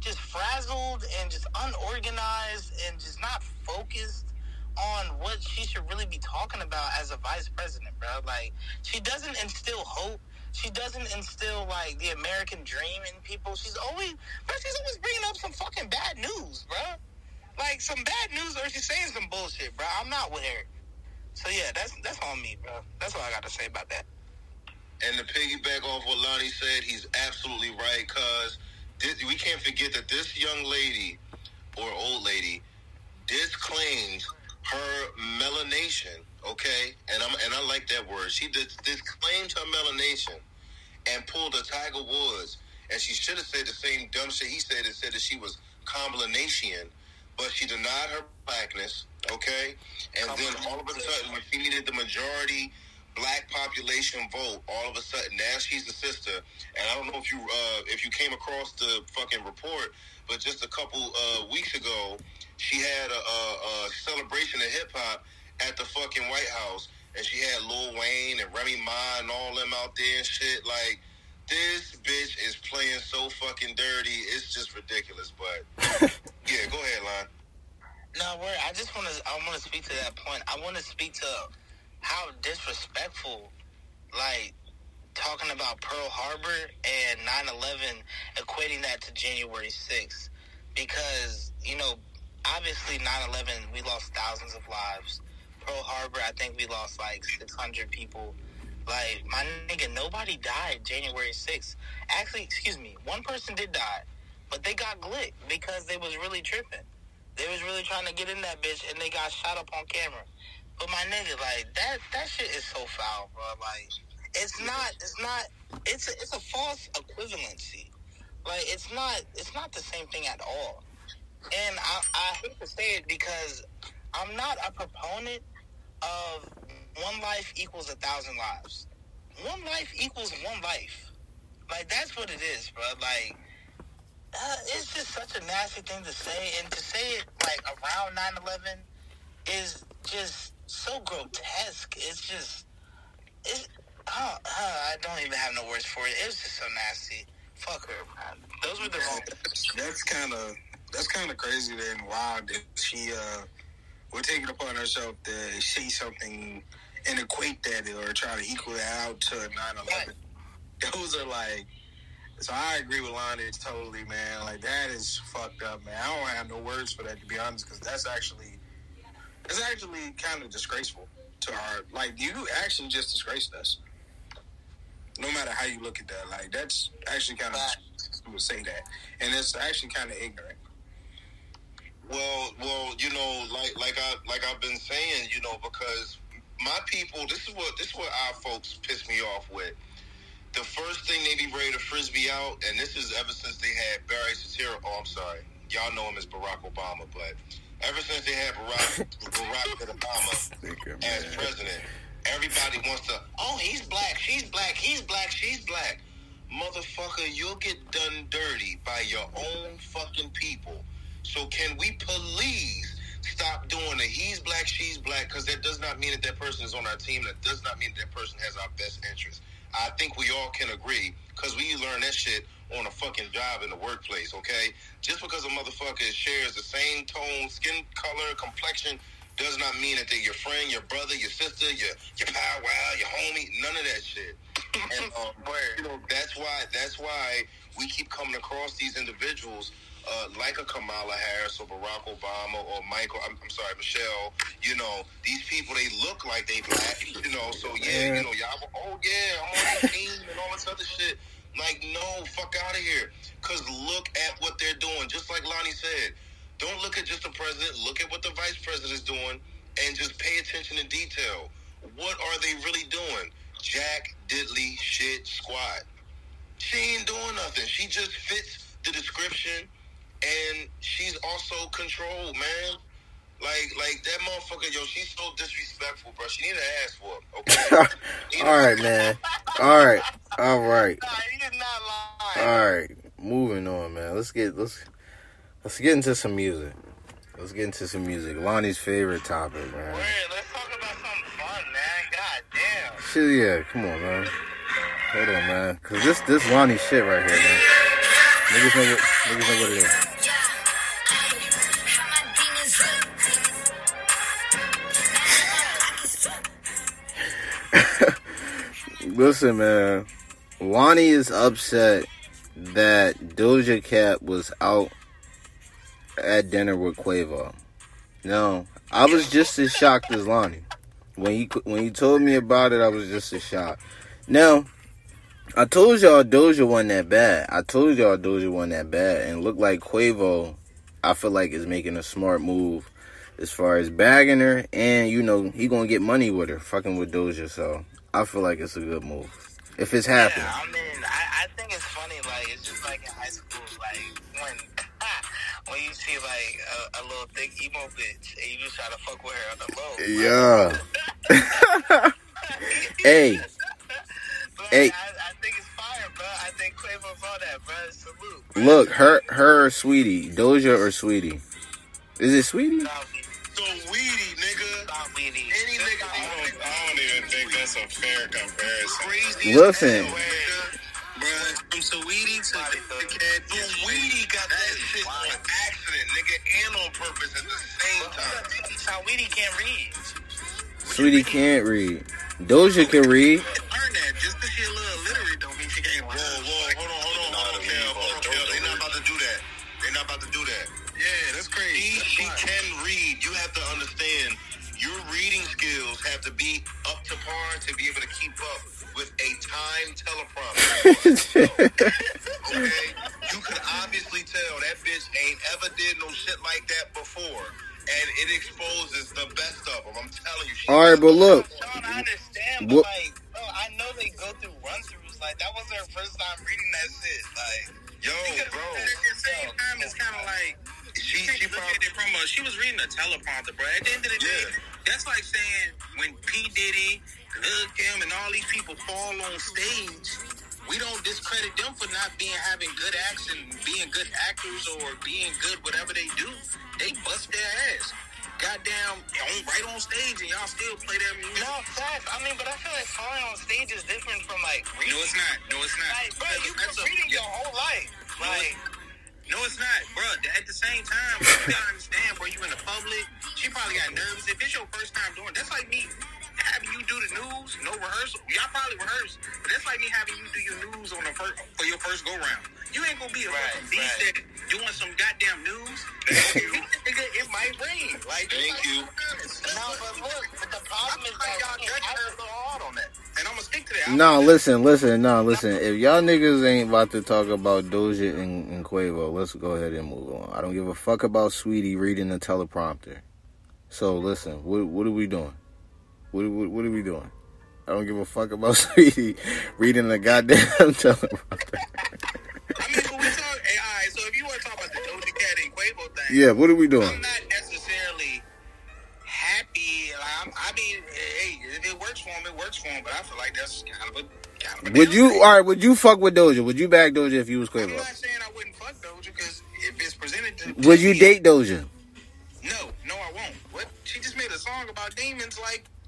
just frazzled and just unorganized and just not focused on what she should really be talking about as a vice president, bro. Like, she doesn't instill hope. She doesn't instill like the American dream in people. She's always, bro. She's always bringing up some fucking bad news, bro. Like some bad news, or she's saying some bullshit, bro. I'm not with her. So yeah, that's that's on me, bro. That's all I got to say about that. and to piggyback off what Lonnie said, he's absolutely right. Cause this, we can't forget that this young lady or old lady disclaims her melanation. Okay, and I'm and I like that word. She dis- disclaimed her melanation and pulled a Tiger Woods, and she should have said the same dumb shit he said. and said that she was Combination, but she denied her blackness. Okay, and then all of a sudden, when she needed the majority black population vote, all of a sudden now she's the sister. And I don't know if you uh, if you came across the fucking report, but just a couple uh, weeks ago, she had a, a, a celebration of hip hop at the fucking White House, and she had Lil Wayne and Remy Ma and all them out there and shit. Like this bitch is playing so fucking dirty. It's just ridiculous. But [laughs] yeah, go ahead, Lon. No, word. I just want to. I want to speak to that point. I want to speak to how disrespectful, like talking about Pearl Harbor and 9/11, equating that to January 6th, because you know, obviously 9/11 we lost thousands of lives. Pearl Harbor, I think we lost like 600 people. Like my nigga, nobody died January 6th. Actually, excuse me, one person did die, but they got glicked because they was really tripping. They was really trying to get in that bitch and they got shot up on camera. But my nigga, like that that shit is so foul, bro. Like it's not it's not it's a, it's a false equivalency. Like it's not it's not the same thing at all. And I, I hate to say it because I'm not a proponent of one life equals a thousand lives. One life equals one life. Like that's what it is, bro. Like uh, it's just such a nasty thing to say, and to say it like around 9/11 is just so grotesque. It's just, it's, uh, uh, I don't even have no words for it. It was just so nasty. Fuck her. Those were the. That's kind of that's kind of crazy and wild that she uh would take it upon herself to say something and equate that or try to equal that out to 9/11. Those are like. So I agree with Lonnie totally, man. Like that is fucked up, man. I don't have no words for that to be honest, because that's actually it's actually kind of disgraceful to our like you actually just disgraced us. No matter how you look at that, like that's actually kind of would say that, and it's actually kind of ignorant. Well, well, you know, like like I like I've been saying, you know, because my people, this is what this is what our folks piss me off with. The first thing they be ready to frisbee out, and this is ever since they had Barry Soetoro. Oh, I'm sorry, y'all know him as Barack Obama, but ever since they had Barack [laughs] Barack Obama as president, everybody wants to. Oh, he's black. She's black. He's black. She's black. Motherfucker, you'll get done dirty by your own fucking people. So can we please stop doing the he's black, she's black? Because that does not mean that that person is on our team. That does not mean that, that person has our best interest. I think we all can agree because we learn that shit on a fucking job in the workplace. Okay, just because a motherfucker shares the same tone, skin color, complexion. Does not mean that they're your friend, your brother, your sister, your your pow wow, your homie. None of that shit. And um, [laughs] you know that's why that's why we keep coming across these individuals uh, like a Kamala Harris or Barack Obama or Michael, I'm, I'm sorry, Michelle, you know, these people, they look like they black, you know, so yeah, you know, y'all, oh yeah, I'm on the team and all this other shit. Like, no, fuck out of here. Because look at what they're doing. Just like Lonnie said, don't look at just the president, look at what the vice president is doing and just pay attention to detail. What are they really doing? Jack Diddley shit squad. She ain't doing nothing. She just fits the description and she's also controlled, man. Like, like that motherfucker, yo, she's so disrespectful, bro. She need to ask for it, okay? [laughs] All right, man. All right. All right. [laughs] Nah, he is not lying. All right. Moving on, man. Let's get let's let's get into some music. Let's get into some music. Lonnie's favorite topic, man. Wait, let's talk about something fun, man. God damn. Shit, yeah. Come on, man. Hold on, man. Cause this this Lonnie shit right here, man. Niggas know what niggas know what it is. [laughs] Listen, man. Lonnie is upset that Doja Cat was out at dinner with Quavo. No, I was just as shocked as Lonnie when he when he told me about it. I was just as shocked. Now, I told y'all Doja wasn't that bad. I told y'all Doja wasn't that bad, and looked like Quavo. I feel like is making a smart move as far as bagging her, and you know he gonna get money with her, fucking with Doja. So I feel like it's a good move if it's happening. Yeah, I mean, I, I think it's funny. Like, it's just like in high school, like when [laughs] when you see like a, a little thick emo bitch and you just try to fuck with her on the low. Yeah. [laughs] [laughs] hey, But Hey. I, I think it's fire, bro. I think Quavo saw that, bro. Salute. look, her, her, or Sweetie, Doja or Sweetie. Is it Sweetie? Stop, So weedy, nigga. stop, weenie. Any that's a fair comparison. crazy. Listen. as hell, nigga. Bruh, from Saweetie to Body the, the cat. Weedy got that shit on accident, nigga, and on purpose at the same time. Saweetie can't read. Saweetie can't read. Doja can read. Learn that. Just because she a little illiterate don't mean she can't Whoa, read. whoa, hold on, hold on, hold on, Kel, hold on, Kel. They not about to do that. They not about to do that. Yeah, that's crazy. She, That's she can read. You have to understand. Your reading skills have to be up to par to be able to keep up with a time teleprompter. [laughs] okay, you can obviously tell that bitch ain't ever did no shit like that before, and it exposes the best of them. I'm telling you. All right, but look, Sean, I understand, What- but like, bro, I know they go through run throughs. Like, that was her first time reading that shit. Like, yo, Because bro, At the same time, it's kind of like she she can't probably at it from a. She was reading a teleprompter, bro. At the end of the day, Yeah. that's like saying when P Diddy, Lil Kim, and all these people fall on stage, we don't discredit them for not being having good acts and being good actors or being good whatever they do. They bust their ass. Goddamn, on, right on stage, and y'all still play their music. no, facts. I mean, but I feel like falling on stage is different from like reading. No, it's not. No, it's not. Like, bro, you've been a- reading yeah. your whole life. Like, No, it's not, bro. At the same time, you gotta understand, bro. You in the public. She probably got nervous. If it's your first time doing, that's like me having you do the news, no rehearsal. Y'all probably rehearse, but that's like me having you do your news on the first for your first go round. You ain't gonna be a Right, fucking beast right. that doing some goddamn news. Nigga, it might rain. Like, Thank you. [laughs] no, oh but look, but the I problem is feel y'all like, judging her a little hard on that, and I'm gonna stick to that. no, listen, listen, no, listen. If y'all niggas ain't about to talk about Doja and, and Quavo, let's go ahead and move on. I don't give a fuck about Saweetie reading the teleprompter. So listen, what what are we doing? What what, what are we doing? I don't give a fuck about [laughs] Saweetie reading the goddamn [laughs] teleprompter. I mean, but we talk. Hey, all right. So if you want to talk about the Doja Cat and Quavo thing, Yeah, what are we doing? I'm not necessarily happy. Like, I'm, I mean, hey, if it works for him, it works for him. But I feel like that's kind of a kind of a Would you thing. all right? Would you fuck with Doja? Would you back Doja if you was Quavo? I'm not saying I wouldn't fuck Doja because if it's presented to Would you date Doja? No, no, I won't. What? She just made a song about demons. Like,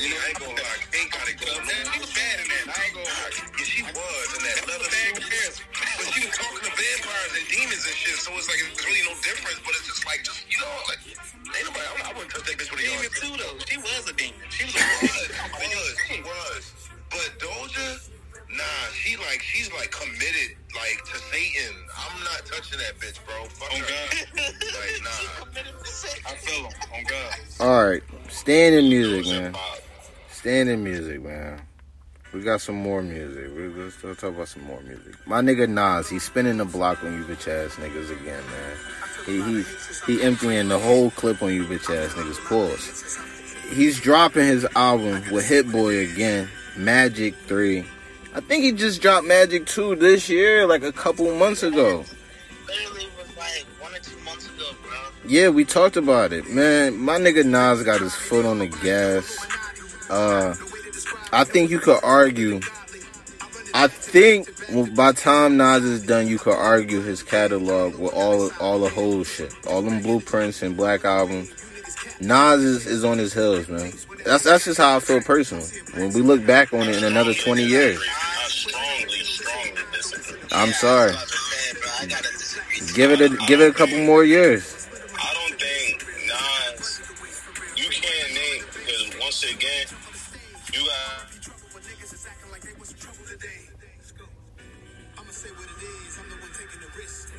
I mean, I, I mean, I ain't gonna lie. Ain't gotta go. she was bad in that. I ain't gonna lie. Yeah, she was in that leather suit. But she was talking to vampires and demons and shit, so it's like it's really no difference. But it's just like, just you know, like ain't nobody. I, I wouldn't touch that bitch with a Demon too, though. She was a demon. She was a was, was, she was. But Doja, nah, she like she's like committed like to Satan. I'm not touching that bitch, bro. Fuck On her. God. Like nah. I feel him. On God. All right, staying in music, Doja man. Pop. Music, man. We got some more music. We- Let's, let's talk about some more music. My nigga Nas, he's spinning the block on you bitch ass niggas again, man. He he he emptying the whole clip on you bitch ass niggas. Pause. He's dropping his album with Hit-Boy again, Magic Three. I think he just dropped Magic Two this year, like a couple months ago. Literally was like one or two months ago, bro. Yeah, we talked about it, man. My nigga Nas got his foot on the gas. Uh, I think you could argue. I think by time Nas is done, you could argue his catalog with all all the whole shit, all them blueprints and Black albums. Nas is, is on his heels, man. That's that's just how I feel personally. When we look back on it in another twenty years. I'm sorry. Give it a give it a couple more years.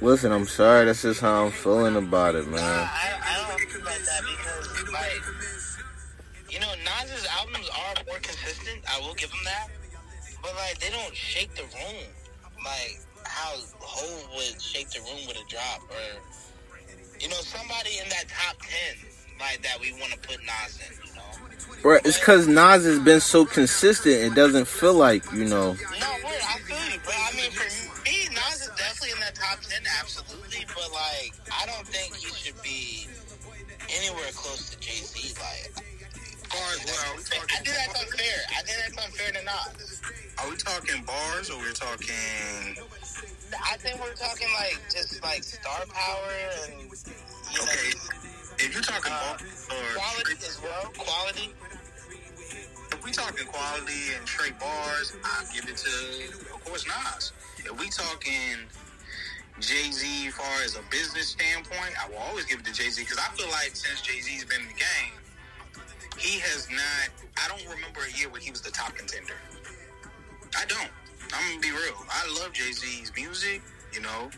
Listen, I'm sorry. That's just how I'm feeling about it, man. I, I don't feel like that because, like, you know, Nas's albums are more consistent. I will give him that. But, like, they don't shake the room. Like, how Hove would shake the room with a drop. Or, you know, somebody in that top 10, like, that we want to put Nas in, you know? Bro, it's because Nas has been so consistent. It doesn't feel like you know. No, word, I feel you, but I mean, for me, is definitely in that top ten, absolutely. But like, I don't think he should be anywhere close to Jay Z. Like, Bars, well, are we I think that's unfair. I think that's unfair to Nas. are we talking bars or we're talking? I think we're talking like just like star power and you know, Okay, if you're talking Uh, bars or quality as well. Quality. if we talking quality and straight bars, I give it to, of course, Nas. If we talking Jay Z, far as a business standpoint, I will always give it to Jay Z because I feel like since Jay Z's been in the game, he has not. I don't remember a year where he was the top contender. I don't. I'm gonna be real. I love Jay Z's music, you know,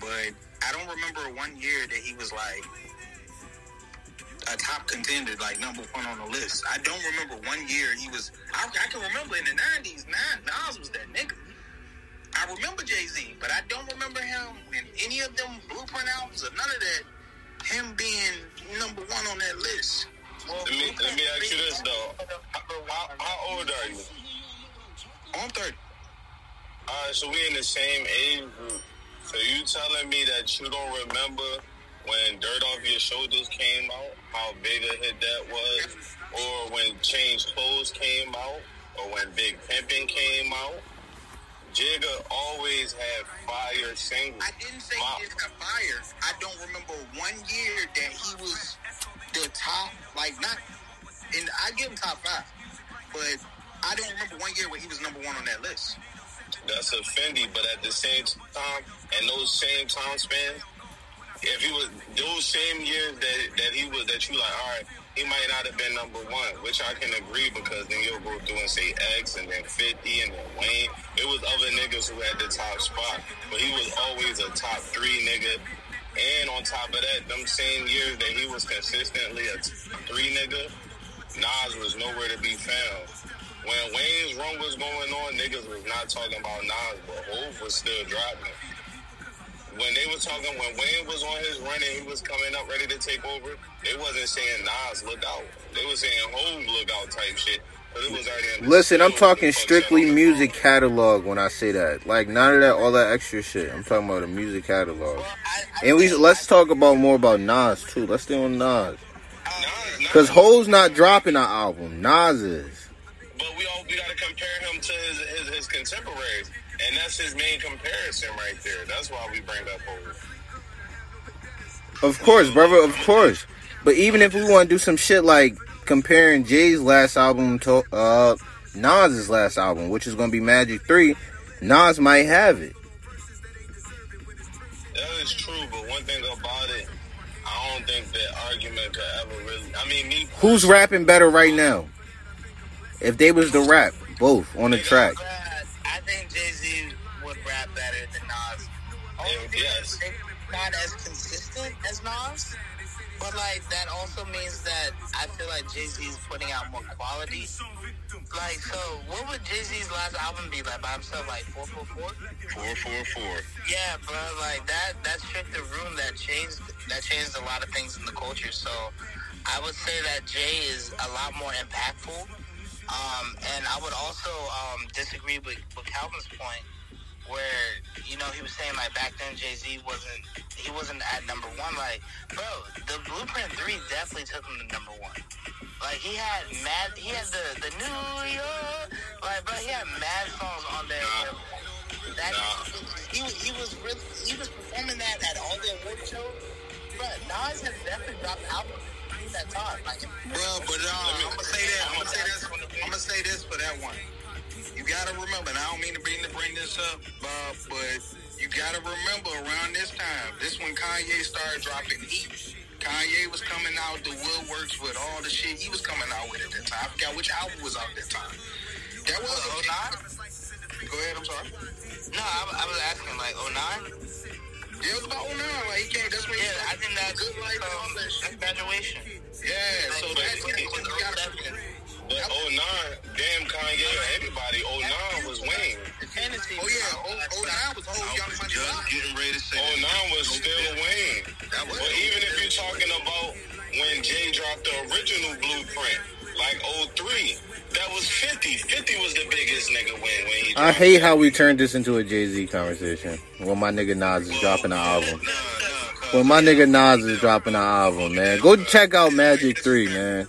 but I don't remember one year that he was like a top contender, like number one on the list. I don't remember one year he was. I, I can remember in the '90s, Nas, was that nigga. I remember Jay Z, but I don't remember him in any of them Blueprint albums or none of that. Him being number one on that list. Well, Let me let me ask you this though. How, how old are you? I'm 30. All right, so we in the same age group. So you telling me that you don't remember when Dirt Off Your Shoulders came out, how big a hit that was, or when Change Clothes came out, or when Big Pimpin' came out? Jigga always had fire singles. I didn't say he didn't fire. I don't remember one year that he was the top, like not. And I give him top five, but I don't remember one year where he was number one on that list. That's a Fendi, but at the same time, and those same time spans, if he was those same years that that he was that you like, all right, he might not have been number one, which I can agree because then you'll go through and say X and then Fifty and then Wayne. It was other niggas who had the top spot, but he was always a top three nigga. And on top of that, them same years that he was consistently a three nigga, Nas was nowhere to be found. When Wayne's run was going on, niggas was not talking about Nas, but Hov was still dropping. When they were talking, when Wayne was on his run and he was coming up ready to take over, they wasn't saying Nas look out. They was saying Hov look out type shit. But it was already in the Listen, I'm talking with the fuck strictly shit on the music catalog when I say that. Like none of that, all that extra shit. I'm talking about the music catalog. Well, I, I And we let's talk about more about Nas too. Let's stay on Nas. Nas, Nas- Cause Ho's not dropping an album. Nas is. But we all we gotta compare him to his, his his contemporaries, and that's his main comparison right there. That's why we bring up Hov. Of course, brother. Of course. But even if we want to do some shit like comparing Jay's last album to uh, Nas's last album, which is going to be Magic 3, Nas might have it. That is true, but one thing about it, I don't think that argument could ever really. I mean, me. Who's rapping better right now? If they was to rap, both on the track. I think Jay Yes. not as consistent as Nas. But like that also means that I feel like Jay Z is putting out more quality. Like so, what would Jay Z's last album be like by himself? Like four four four? Four, four, four. Yeah, bro. Like that. That shook the room. That changed. That changed a lot of things in the culture. So, I would say that Jay is a lot more impactful. Um, and I would also um, disagree with, with Calvin's point, where you know he was saying like back then Jay Z wasn't he wasn't at number one. Like, bro, the Blueprint Three definitely took him to number one. Like he had mad, he had the the New York, like, bro, he had mad songs on there. where That he he was really he was performing that at all the award shows. But Nas has definitely dropped albums that time. Like, Bro, but uh, I'm gonna say that. I'm gonna say this. I'm gonna say this for that one. You gotta remember, and I don't mean to bring to bring this up, Bob, but you gotta remember around this time, this when Kanye started dropping heat. Kanye was coming out the woodworks with all the shit he was coming out with at that time. I forgot which album was out that time. That was Oh, a Go ahead. I'm sorry. no, I, I was asking like 09? Yeah, it was about 09. Like he came. That's when he Yeah, I think that's good life and all um, that that's shit. graduation. Yeah. So that you gotta. But 09, damn Kanye or anybody, 09 was Wayne. Oh yeah. Oh, oh, 09 was whole Young Money Just getting ready to say 09 was still Wayne. But even if you're talking about when Jay dropped the original blueprint, like 03, that was 50. 50 was the biggest nigga when, when he I hate how we turned this into a Jay Z conversation. When my nigga Nas is dropping an album. Nah, nah, cuz When my nigga Nas is dropping an album, man. Go check out Magic 3, man.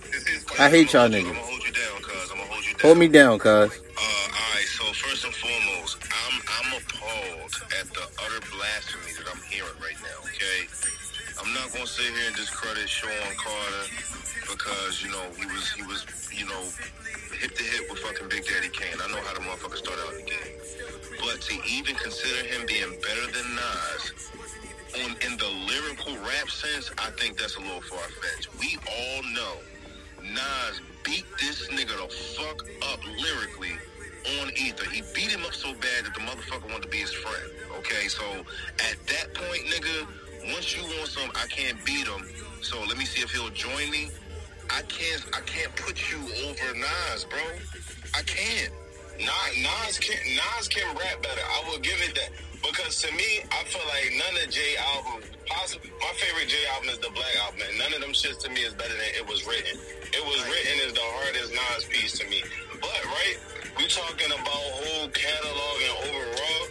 I hate y'all niggas. Hold me down, cuz. Uh, alright, so first and foremost, I'm I'm appalled at the utter blasphemy that I'm hearing right now, okay? I'm not gonna sit here and discredit Shawn Carter because, you know, he was he was, you know, hip to hip with fucking Big Daddy Kane. I know how the motherfucker started out the game. But to even consider him being better than Nas on in the lyrical rap sense, I think that's a little far fetched. We all know Nas beat this nigga the fuck up lyrically on Ether. He beat him up so bad that the motherfucker wanted to be his friend. Okay, so at that point, nigga, once you want some, I can't beat him. So let me see if he'll join me. I can't. I can't put you over Nas, bro. I can't. Nas, Nas can Nas can rap better. I will give it that because to me, I feel like none of Jay albums. Possibly, my favorite Jay album is the Black album, and none of them shits to me is better than It Was Written. It Was Written is the hardest Nas piece to me. But right, we talking about whole catalog and overall.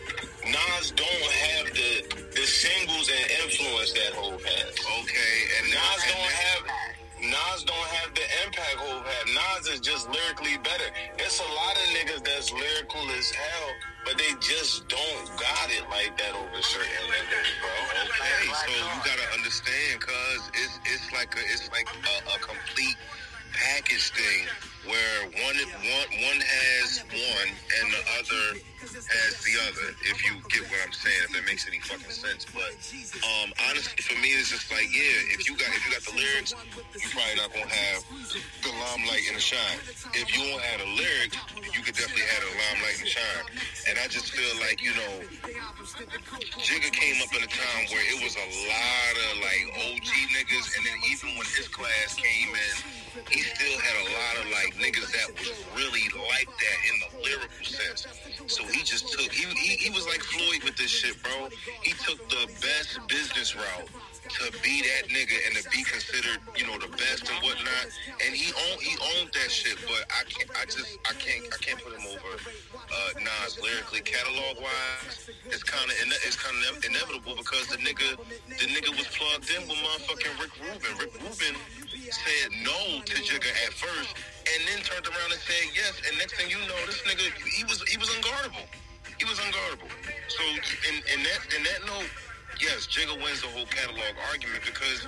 Nas don't have the the singles and influence that Hove has. Okay, and Nas don't have Nas don't have the impact Hove had. Nas is just lyrically better. It's a lot of niggas that's lyrical as hell, but they just don't got it like that over certain niggas, bro. Okay, so you gotta understand, cause it's it's like a it's like a, a complete package thing where one one one has one and the other has the other. If you get what I'm saying, if that makes any fucking sense. But um, honestly, for me, it's just like yeah, if you got if you got the lyrics, you probably not gonna have the limelight and the shine. If you don't have the lyrics, you could definitely have the limelight and shine. And I just feel like you know. Jigga came up in a time where it was a lot of like OG niggas, and then even when his class came in, he still had a lot of like niggas that was really like that in the lyrical sense. So he just took he he, he was like Floyd with this shit, bro. He took the best business route to be that nigga and to be considered, you know, the best and whatnot. And he owned he owned that shit, but I can't I just I can't I can't put him over uh Nas lyrically catalog wise. It's kinda ine- it's kinda ine- inevitable because the nigga the nigga was plugged in with motherfucking Rick Rubin. Rick Rubin said no to Jigga at first and then turned around and said yes. And next thing you know, this nigga he was he was unguardable. He was unguardable. So in, in that in that note, yes, Jigga wins the whole catalog argument because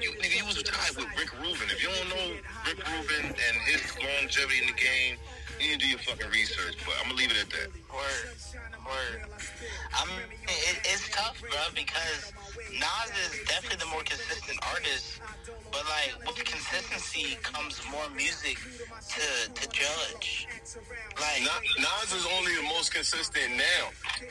you, nigga, you was tied with Rick Rubin. If you don't know Rick Rubin and his longevity in the game, you need to do your fucking research. But I'm gonna leave it at that. Word, word. I'm. It, it's tough, bro, because Nas is definitely the more consistent artist but like with consistency comes more music to to judge. Like Nas is only the most consistent now.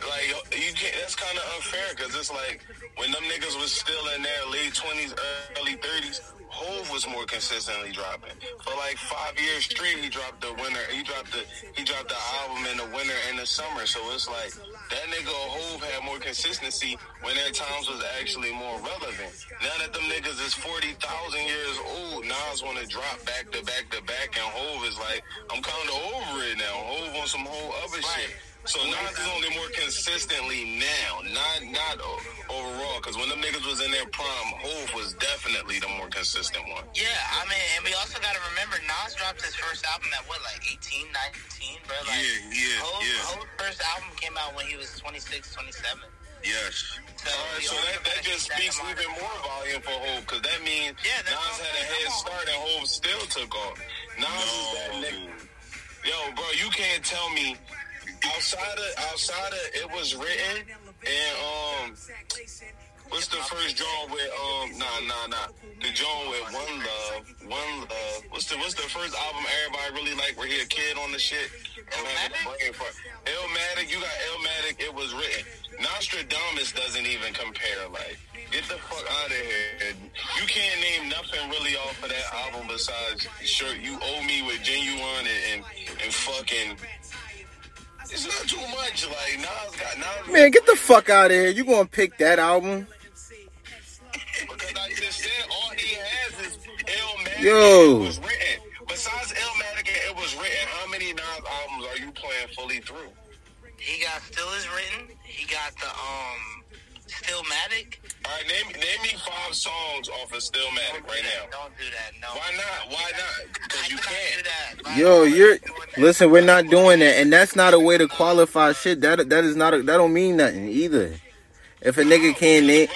Like you can't. That's kind of unfair because it's like when them niggas was still in their late twenties, early thirties. Hove was more consistently dropping. For like five years straight, he dropped the winter. He dropped the he dropped the album in the winter and the summer. So it's like that nigga Hove had more consistency when their times was actually more relevant. Now that them niggas is forty thousand years old, Nas want to drop back to back to back, and Hove is like, I'm kind of over it now. Hove on some whole other Right. shit. So Nas is only more consistently now, not not overall. Because when them niggas was in their prime, Hove was definitely the more consistent one. Yeah, I mean, and we also got to remember Nas dropped his first album at what, like 18, 19, bro? Like, Yeah, yeah, Hov- yeah. Hov's first album came out when he was 26, 27. Yes. So, All right, so that, that just speaks in even more volume for Hove, because that means Yeah, that's Nas had a I'm head start and Hove still took off. Nas is that No. nigga. Yo, bro, you can't tell me outside of outside of it was written and um what's the first joint with um nah nah nah. The joint with one love one love. What's the what's the first album everybody really like where he a kid on the shit I'm having a brain fart. Illmatic? You got Illmatic? It was written. Nastradamus doesn't even compare like get the fuck out of here. You can't name nothing really off of that album besides sure you owe me with Ginuwine and and, and fucking it's not too much. Like Nas got Nas Man, get the fuck out of here. You gonna pick that album? because I just said all he has is Illmatic. Yo. It was written. Besides Illmatic it was written, how many Nas albums are you playing fully through? He got Still Is Written. He got the, um, Stillmatic. All right, name name me five songs off of Stillmatic right now. Don't do that, no. Why not? Why not? Because you can't. do Yo, you're not doing that. listen. We're not doing that, and that's not a way to qualify shit. That that is not. A, that don't mean nothing either. If a nigga can't name.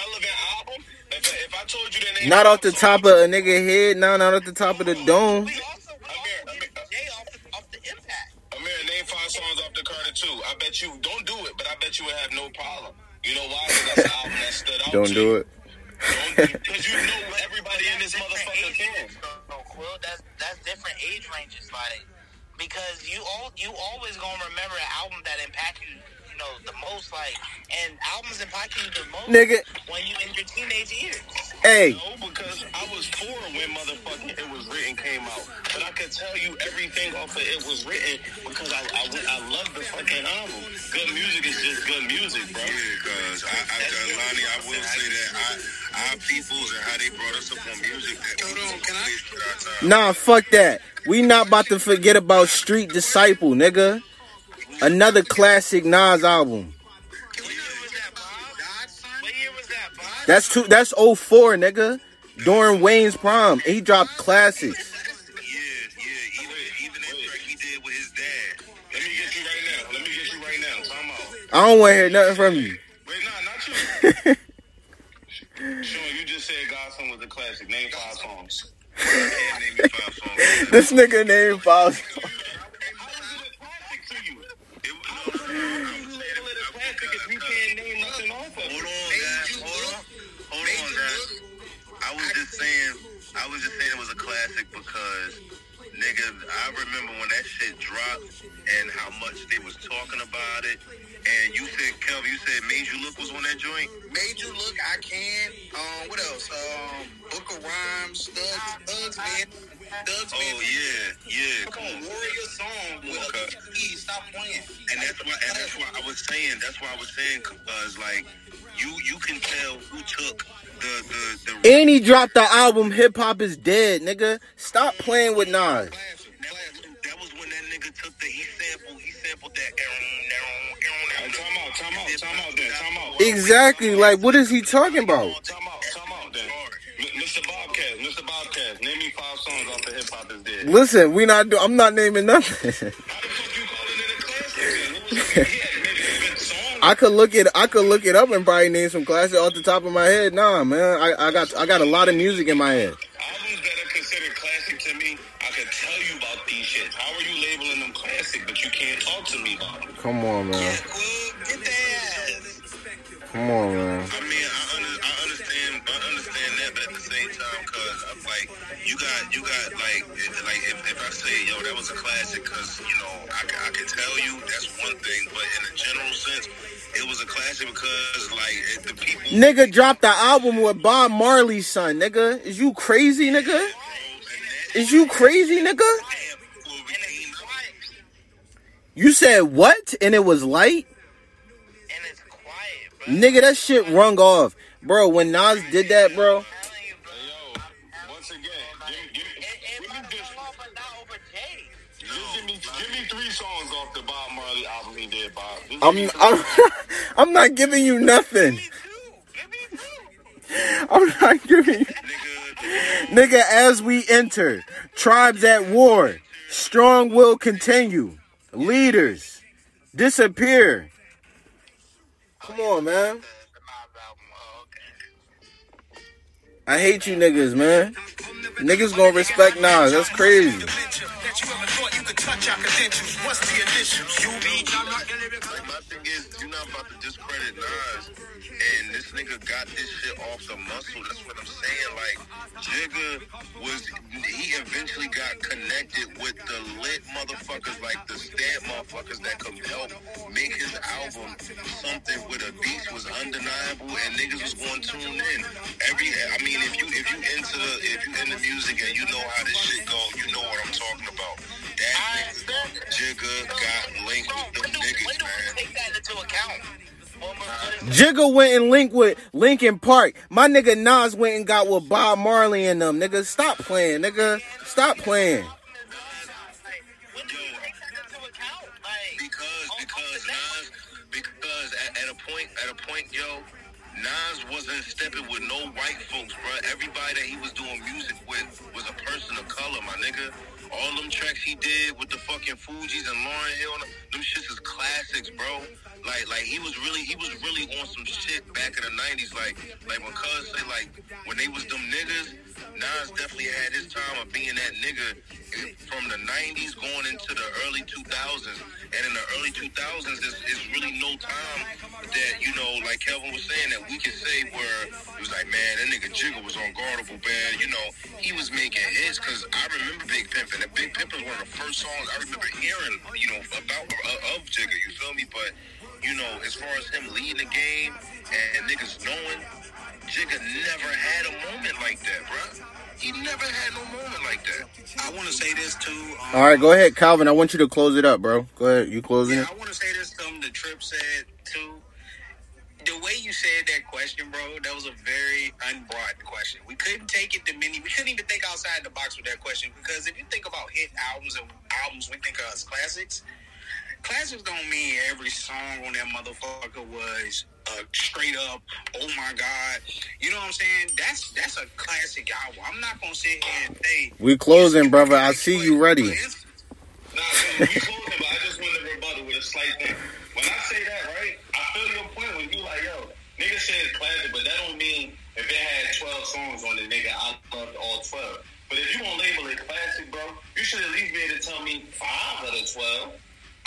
If, if I told you the name, not off the top of a nigga head, no, not off the top of the dome. We also, Amir, did Amir, Jay off the, off the impact. Amir, name five songs off the Carter 2. I bet you, don't do it, but I bet you would have no problem. You know why? 'Cause that's the album that stood out Don't to do you. it. Because you know everybody in this motherfucker age can. ranges, though, Quill. That's that's different age ranges, like because you all you always gonna remember an album that impacted you, you know, the most, like, and albums impact you the most, Nigga. when you in your teenage years. Hey, No, because I was four when motherfucking It Was Written came out. But I could tell you everything off of It Was Written because I, I, I love the fucking album. Good music is just good music, bro. Yeah, because I, I, Lonnie, I will say that I, our peoples and how they brought us up on music. That Hold on, can I? nah, fuck that. We not about to forget about Street Disciple, nigga. Another classic Nas album. That's two. That's 04, nigga. During Wayne's prom, he dropped classics. I don't want to hear nothing from you. Wait, nah, not you. Sean, you just said God's Son was [laughs] a classic. Name five songs. Songs. This nigga named five. How classic because niggas, I remember when that shit dropped and how much they was talking about it. And you think 12. You said Made You Look was on that joint? Made You Look, I Can. Um, what else? Um, of Rhymes, Thugs, Thugs, man. Thugs, oh, man. yeah, yeah. Come on, Warrior Song. Okay. Please stop playing. And that's why, and that's why I was saying, that's why I was saying, because, like, you, you can tell who took the, the, the. And he dropped the album Hip Hop is Dead, nigga. Stop playing with Nas. Exactly. Like, what is he talking about? Mr. Mr. Listen, we not. Do, I'm not naming nothing. [laughs] I could look it. I could look it up and probably name some classics off the top of my head. Nah, man. I, I got. I got a lot of music in my head. Albums that are considered classic to me, I tell you about these. How are you labeling them classic, but you can't talk to me about them? Come on, man. Come on, man. I mean, I, under, I understand, I understand that, but at the same time, cause I'm like, you got, you got like, it, like if, if I say, yo, that was a classic, cause you know, I, I can tell you that's one thing, but in a general sense, it was a classic because like it, the people. Nigga dropped the album with Bob Marley's son, nigga. Is you crazy, nigga? Is you crazy, nigga? And it's quiet. You said what? And it was light? Nigga, that shit rung off. Bro, when Nas did that, bro, I'm I'm. [laughs] I'm not giving you nothing. I'm not giving you [laughs] Nigga, as we enter, tribes at war, strong will continue, leaders disappear. Come on, man. The, the Nas album. Oh. I hate you niggas, man. Niggas gonna respect Nas. That's crazy. Thing is, you're not about to discredit Nas, and this nigga got this shit off the muscle. That's what I'm saying. Like Jigga was, he eventually got connected with the lit motherfuckers, like the stamp motherfuckers that could help make his album something with a beat was undeniable, and niggas was going to tune in. Every, I mean, if you if you into the if you into music and you know how this shit go, you know what I'm talking about. That nigga Jigga got linked with them niggas, man. take that into account? Jigga went and linked with Linkin Park. My nigga Nas went and got with Bob Marley and them. Nigga, stop playing, nigga. Stop playing. Because because Nas because at, at a point at a point yo Nas wasn't stepping with no white folks, bro. Everybody that he was doing music with was a person of color, my nigga. All them tracks he did with the fucking Fugees and Lauryn Hill, them shits is classics, bro. Like, like he was really, he was really on some shit back in the '90s. Like, like when Cuz say, like, when they was them niggas, Nas definitely had his time of being that nigga from the '90s going into the early 2000s. And in the early 2000s, there's, there's really no time that you know, like Kelvin was saying, that we can say where it was like, man, that nigga Jigga was unguardable, man. You know, he was making hits because I remember Big Pimpin', and Big Pimpin' was one of the first songs I remember hearing, you know, about uh, of Jigga. You feel me? But you know, as far as him leading the game and, and niggas knowing, Jigga never had a moment like that, bruh. He never had no moment like that. I want to say this too. Um, All right, go ahead, Calvin. I want you to close it up, bro. Go ahead. You closing Yeah, it? I want to say this. Something the trip said too. The way you said that question, bro, that was a very unbroad question. We couldn't take it to many. We couldn't even think outside the box with that question because if you think about hit albums and albums, we think of as classics. Classics don't mean every song on that motherfucker was uh, straight up. Oh my god, you know what I'm saying? That's that's a classic album. I'm not gonna sit here and say We closing, brother. I see you ready. Nah, so we closing, but I just want to rebuttal with a slight thing. When I say that, right, I feel your point when you like, yo, nigga say it's classic, but that don't mean if it had 12 songs on it, nigga, I loved all 12. But if you gonna label it classic, bro, you should at least be able to tell me five of the 12.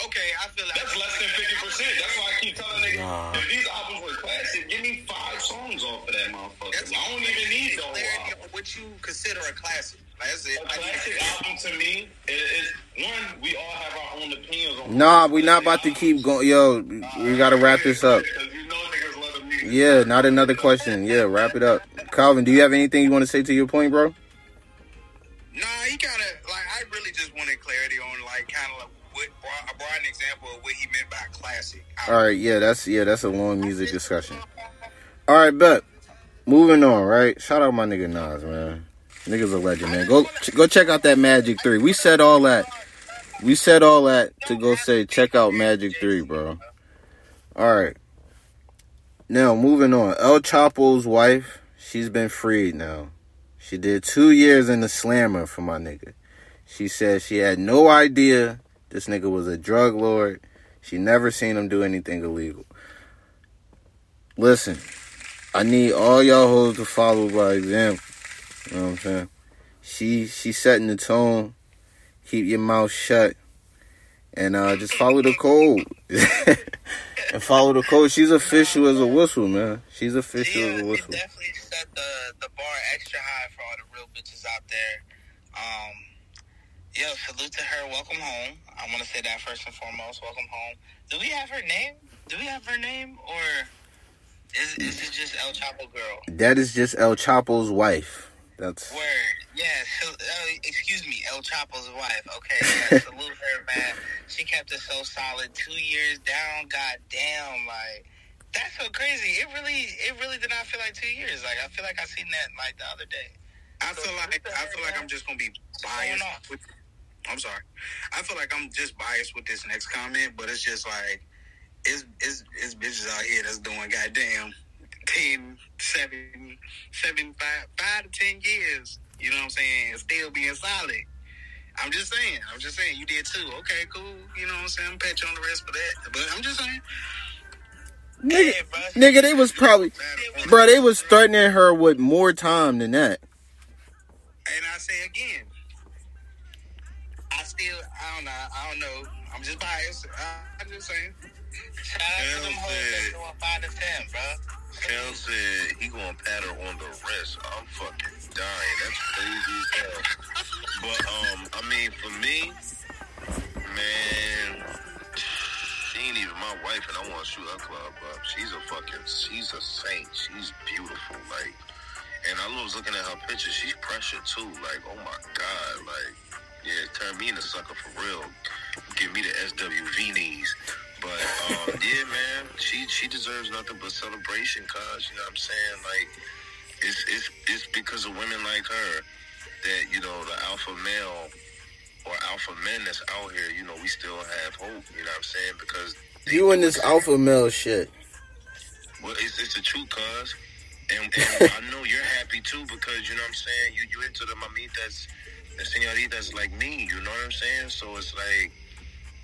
Okay, I feel like That's less than 50%. That's why I keep telling niggas, Nah. if these albums were classic, give me five songs off of that motherfucker. That's I don't even need the whole clarity album. what you consider a classic. That's it. A classic album to me is, is one. We all have our own opinions on. Nah, we not about to keep going. Yo, we gotta uh, wrap this up. Because you know niggas love the music. Yeah, not another question. Yeah, wrap it up. Calvin, do you have anything you want to say to your point, bro? Nah, he kind of like. I really just wanted clarity on like kind of like what I brought an example of what he meant by classic. All right, yeah, that's yeah, that's a long music discussion. All right, but Moving on, right? Shout out my nigga Nas, man. Nigga's a legend, man. Go go check out that Magic Three. We said all that. We said all that to go say check out Magic Three, bro. All right. Now moving on. El Chapo's wife, she's been freed now. She did two years in the slammer for my nigga. She said she had no idea this nigga was a drug lord. She never seen him do anything illegal. Listen, I need all y'all hoes to follow by example. You know what I'm saying? She she setting the tone. keep your mouth shut, and uh, just follow the code. [laughs] and follow the code. She's official as a whistle, man. She's official She, as a whistle. definitely set the, the bar extra high for all the real bitches out there. Um, yo, salute to her. Welcome home. I want to say that first and foremost. Welcome home. Do we have her name? Do we have her name, or is, is it just El Chapo girl? That is just El Chapo's wife. That's Word. Yeah, so, uh, excuse me, El Chapo's wife. Okay, yeah, [laughs] salute her, man. She kept it so solid. Two years down, goddamn, like that's so crazy. It really, it really did not feel like two years. Like I feel like I seen that like the other day. I feel like I feel like I'm just gonna be biased. Going on? With, I'm sorry. I feel like I'm just biased with this next comment, but it's just like it's it's, it's bitches out here that's doing goddamn 10, 7, 7, 5, 5 to ten years. You know what I'm saying? Still being solid. I'm just saying. I'm just saying. You did too. Okay, cool. You know what I'm saying? I'm pat you on the rest for that. But I'm just saying. nigga. Bro. Nigga, they was probably, bro. They was threatening her with more time than that. And I say again, still, I don't know, I don't know. I'm just biased. I, I'm just saying. Shout out to them hoes that's doing five to ten, bro. Kel said he gonna pat her on the wrist. I'm fucking dying. That's crazy as hell. But um, I mean, for me, man, she ain't even my wife, and I want to shoot her club up. She's a fucking, she's a saint. She's beautiful, like. And I was looking at her picture. She's pressure too. Like, oh my god, like, yeah, turn me into sucker for real. Give me the SWV knees. But um, [laughs] yeah, man, she she deserves nothing but celebration, cause you know what I'm saying. Like, it's it's it's because of women like her that you know the alpha male or alpha men that's out here. You know, we still have hope. You know what I'm saying? Because You and this alpha male shit. well, it's, it's the truth, cuz. And, and I know you're happy too because you know what I'm saying. You you into the mamitas, the senoritas like me. You know what I'm saying. So it's like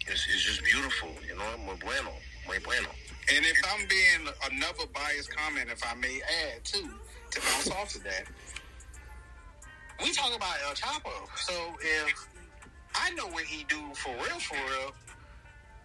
it's, it's just beautiful. You know, muy bueno, muy bueno. And if I'm being another biased comment, if I may add too, to bounce off of that, we talk about El Chapo. So if I know what he do for real, for real,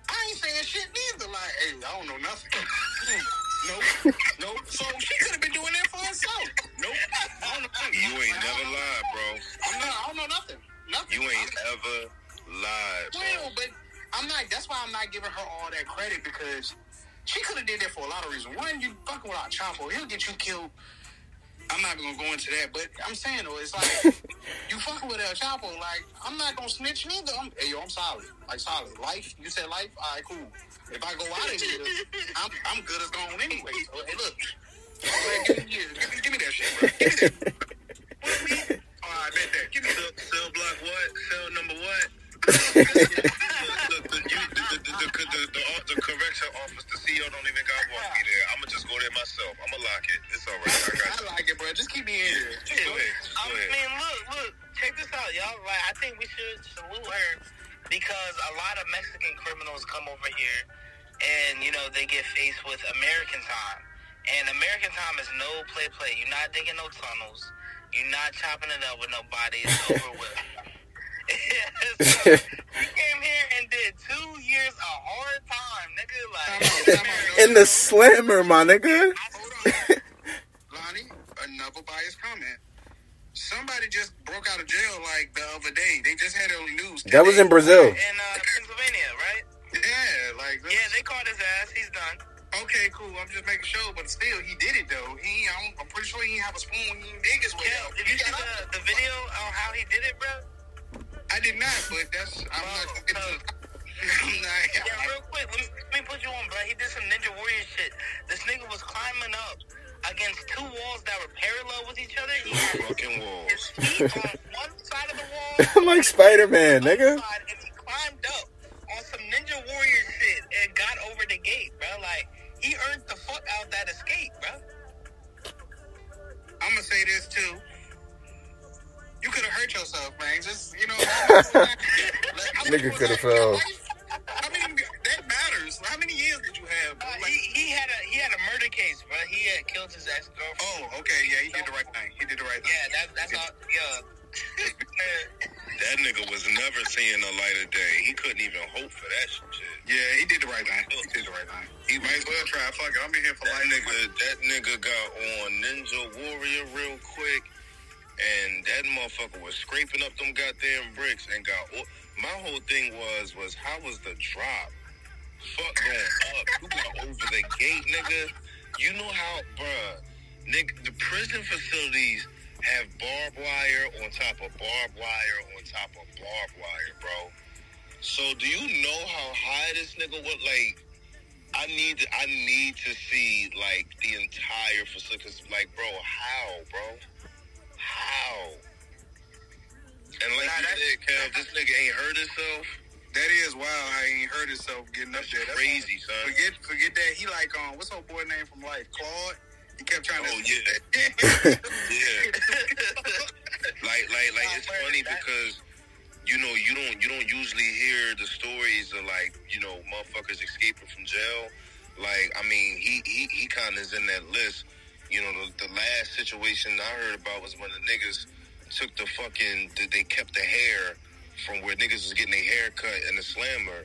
I ain't saying shit neither. Like, hey, I don't know nothing. [laughs] nope, nope. So she could have been doing that for herself. Nope. I don't know. You ain't never lied, bro. I'm not. I don't know nothing. Nothing. You ain't ever lied, Well, but I'm not. That's why I'm not giving her all that credit because she could have did that for a lot of reasons. One, you fucking with our Chapo, he'll get you killed. I'm not gonna go into that, but I'm saying though, it's like [laughs] you fucking with El Chapo. Like I'm not gonna snitch neither. I'm, hey yo, I'm solid, like solid. Life, you said life. All right, cool. If I go out of here, I'm, I'm good as gone anyway. So hey, look, give, me, give, me, give me that shit, bro. Give me that. What do you mean? All right, bet that. Give me the. cell block what? Cell number what? the, the, the, the, correction office, the CEO don't even got walk me there. I'm gonna just go there myself. I'm gonna lock it. It's all right. I got I like it, bro. Just keep me in here. Just Go ahead. I Go ahead. mean, look, look, check this out, y'all. Like, I think we should salute her because a lot of Mexican criminals come over here, and you know they get faced with American time, and American time is no play play. You're not digging no tunnels. You're not chopping it up with nobody. It's [laughs] over with. [laughs] so, he came here and did two years a hard time, nigga. Like, Time out, time out. In the slammer, my nigga. Hold on. Lonnie, another biased comment. Somebody just broke out of jail like the other day. They just had it on the news. That was in. Brazil. in uh, Pennsylvania, right? Yeah, like Yeah, they caught his ass. He's done. okay, cool. I'm just making sure, but still, he did it though. He, I'm, I'm pretty sure he didn't have a spoon. He didn't dig his way Kel, out. did you see the, the video on how he did it, bro? I did not, but that's I'm not oh, gonna get [laughs] into. Yeah, real quick, let me, let me put you on, bro. He did some Ninja Warrior shit. This nigga was climbing up against two walls that were parallel with each other. He had Fucking his walls. feet on one side of the wall. I'm [laughs] like Spider-Man, nigga. side, Ninja Warrior shit and got over the gate, bro. Like, he earned the fuck out that escape, bro. I'm gonna say this too. You could have hurt yourself, man. Just you know. [laughs] like, Nigga coulda fell. How many? That matters. How many years did you have? bro? Uh, Like, he, he had a he had a murder case, bro. He had killed his ex girlfriend. oh, okay, yeah, he did the right thing. He did the right thing. Yeah, that, that's all. Yeah. That nigga was never seeing the light of day. He couldn't even hope for that shit. Yeah, he did the right thing. He did the right thing. He might as well try. Fuck it, I'm in here for That life. nigga, that nigga got on Ninja Warrior real quick, and that motherfucker was scraping up them goddamn bricks and got. o- My whole thing was was how was the drop? Fuck going up. You got over the gate, nigga. You know how, bruh, nigga, the prison facilities have barbed wire on top of barbed wire on top of barbed wire, bro. So do you know how high this nigga was? Like, I need to, I need to see like the entire facility. 'cause, like, bro, how, bro? How? And like Nah, you said, Kev, this nigga ain't hurt himself. That is wild. I ain't hurt himself getting up That's there. That's crazy, son. Forget, forget that. He like um, what's old boy name from Life? Claude. He kept trying Oh, to. yeah. [laughs] Yeah. like like like it's funny because you know you don't you don't usually hear the stories of like you know motherfuckers escaping from jail like i mean he he, he kind of is in that list you know the, the last situation i heard about was when the niggas took the fucking they kept the hair from where niggas was getting their hair cut in the slammer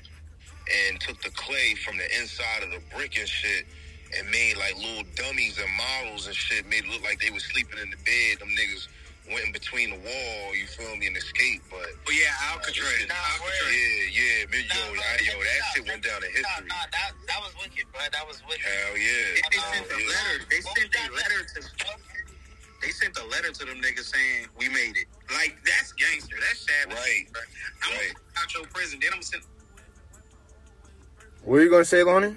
and took the clay from the inside of the brick and shit and made like little dummies and models and shit, made it look like they was sleeping in the bed. Them niggas went in between the wall, you feel me, and escaped. But But yeah, Alcatraz. Nah, Alcatraz. yeah, yeah, man, yo, Nah, I, yo, that nah, shit went down in Nah, history. nah, that, that was wicked, bro. That was wicked. Hell They, yeah. they sent a Yeah. letter. They sent a letter to. They sent a letter to them niggas saying we made it. Like that's gangster. That's savage. Right. Bro. I'm Right. gonna out your prison. Then I'm gonna send. What are you gonna say, Lonnie?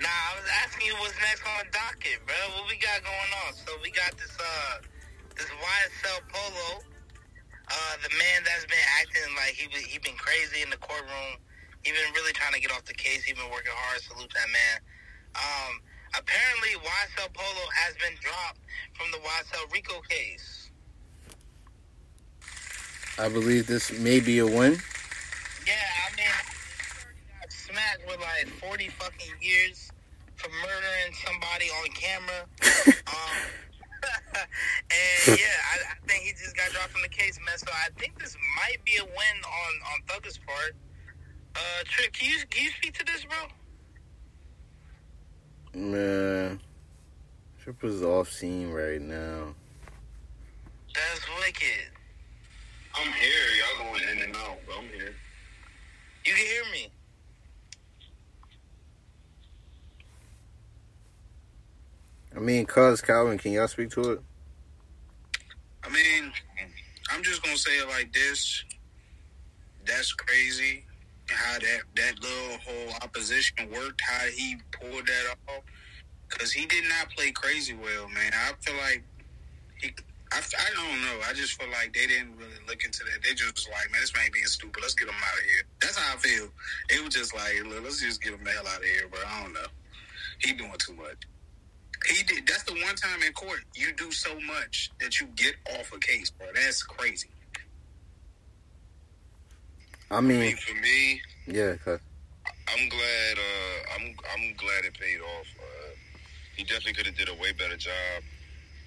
Nah, I was asking you what's next on the docket, bro. What we got going on? So we got this uh this YSL Polo, uh the man that's been acting like he been, he been crazy in the courtroom. He been really trying to get off the case. He been working hard. Salute that man. Um, apparently YSL Polo has been dropped from the YSL RICO case. I believe this may be a win. Yeah, I mean, smacked with like 40 fucking years for murdering somebody on camera. [laughs] um, [laughs] and yeah, I, I think he just got dropped from the case, man. So I think this might be a win on on Thugger's part. Uh, Trick, can you can you speak to this, bro? Man, Trip is off scene right now. That's wicked. I'm here. Y'all going in and out, but I'm here. You can hear me. I mean, cuz Calvin, can y'all speak to it? I mean, I'm just gonna say it like this. That's crazy. How that that little whole opposition worked. How he pulled that off. Cause he did not play crazy well, man. I feel like he. I, I don't know. I just feel like they didn't really look into that. They just like, man, this man being stupid. Let's get him out of here. That's how I feel. It was just like, let's just get him the hell out of here, bro. I don't know. He doing too much. He did. That's the one time in court you do so much that you get off a case, bro. That's crazy. I I mean, mean, for me, yeah, cuz. I'm glad. Uh, I'm I'm glad it paid off. Uh, he definitely could have did a way better job.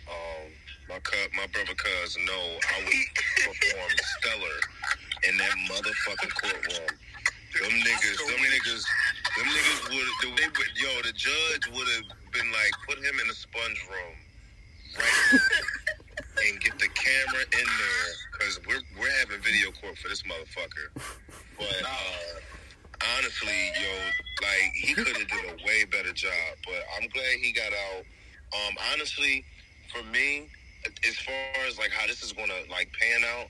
Um, my cu- my brother cuz know I would [laughs] perform stellar in that motherfucking courtroom. Them niggas, them niggas, them niggas would, they would, yo, the judge would have been like, put him in the sponge room, right, [laughs] and get the camera in there, cause we're we're having video court for this motherfucker. But uh, honestly, yo, like he could have did a way better job. But I'm glad he got out. Um, honestly, for me, as far as like how this is gonna like pan out,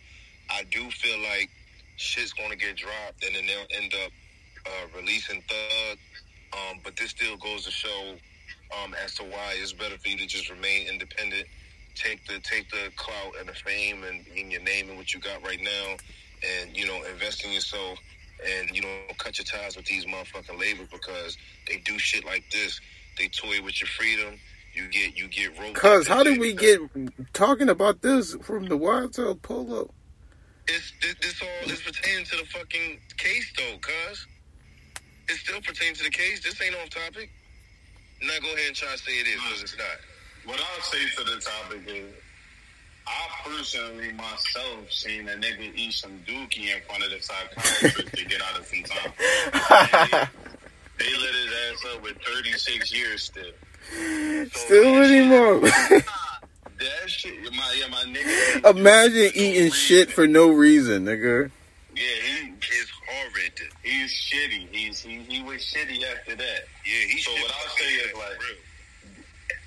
I do feel like shit's gonna get dropped, and then they'll end up uh, releasing Thug. Um, but this still goes to show um, as to why it's better for you to just remain independent. Take the take the clout and the fame and in your name and what you got right now, and you know invest in yourself. And you know, cut your ties with these motherfucking labels because they do shit like this. They toy with your freedom. You get you get roped. Cuz, how did we get talking about this from the YSL Polo? It's this, this all is pertaining to the fucking case though, cuz. It still pertains to the case. This ain't off topic. Now go ahead and try to say it is because it's not. What I'll say to the topic is, I personally myself seen a nigga eat some dookie in front of the psychiatrist to get out of some time. they, [laughs] they lit his ass up with 36 years still. [laughs] So Still with him up. [laughs] That shit, my, yeah, my nigga. [laughs] Imagine eating shit for no reason, nigga. Yeah, he is horrid. He's shitty. He's he, he was shitty after that. Yeah, he So should- what I'll say is like,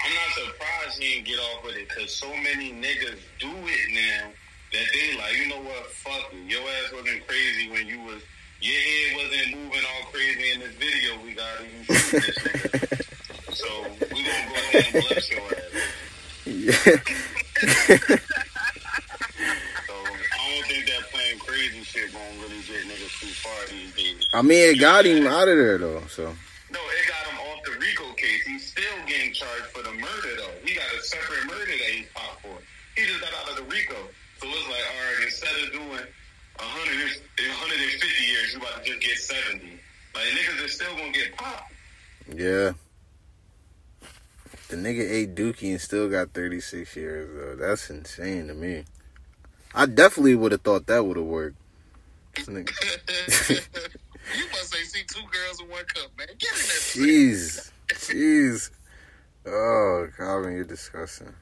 I'm not surprised he didn't get off with it because so many niggas do it now that they like, you know what, fuck it. Your ass wasn't crazy when you was, your head wasn't moving all crazy in this video we got of you shoot this nigga. [laughs] So we gonna go ahead and bless your ass. Yeah. [laughs] So I don't think that playing crazy shit gonna really get niggas too far these days. I mean, it got him out of there though. So No, it got him off the RICO case. He's still getting charged for the murder, though. He got a separate murder that he's popped for. He just got out of the RICO. So it's like, all right, instead of doing 100, 150 years, you about to just get 70. Like, niggas are still gonna get popped. yeah, the nigga ate Dookie and still got 36 years though. That's insane to me. I definitely would have thought that would have worked. Nigga- [laughs] you must say see two girls in one cup, man. Get in that shit. Jeez, jeez. Oh, Calvin, you're disgusting.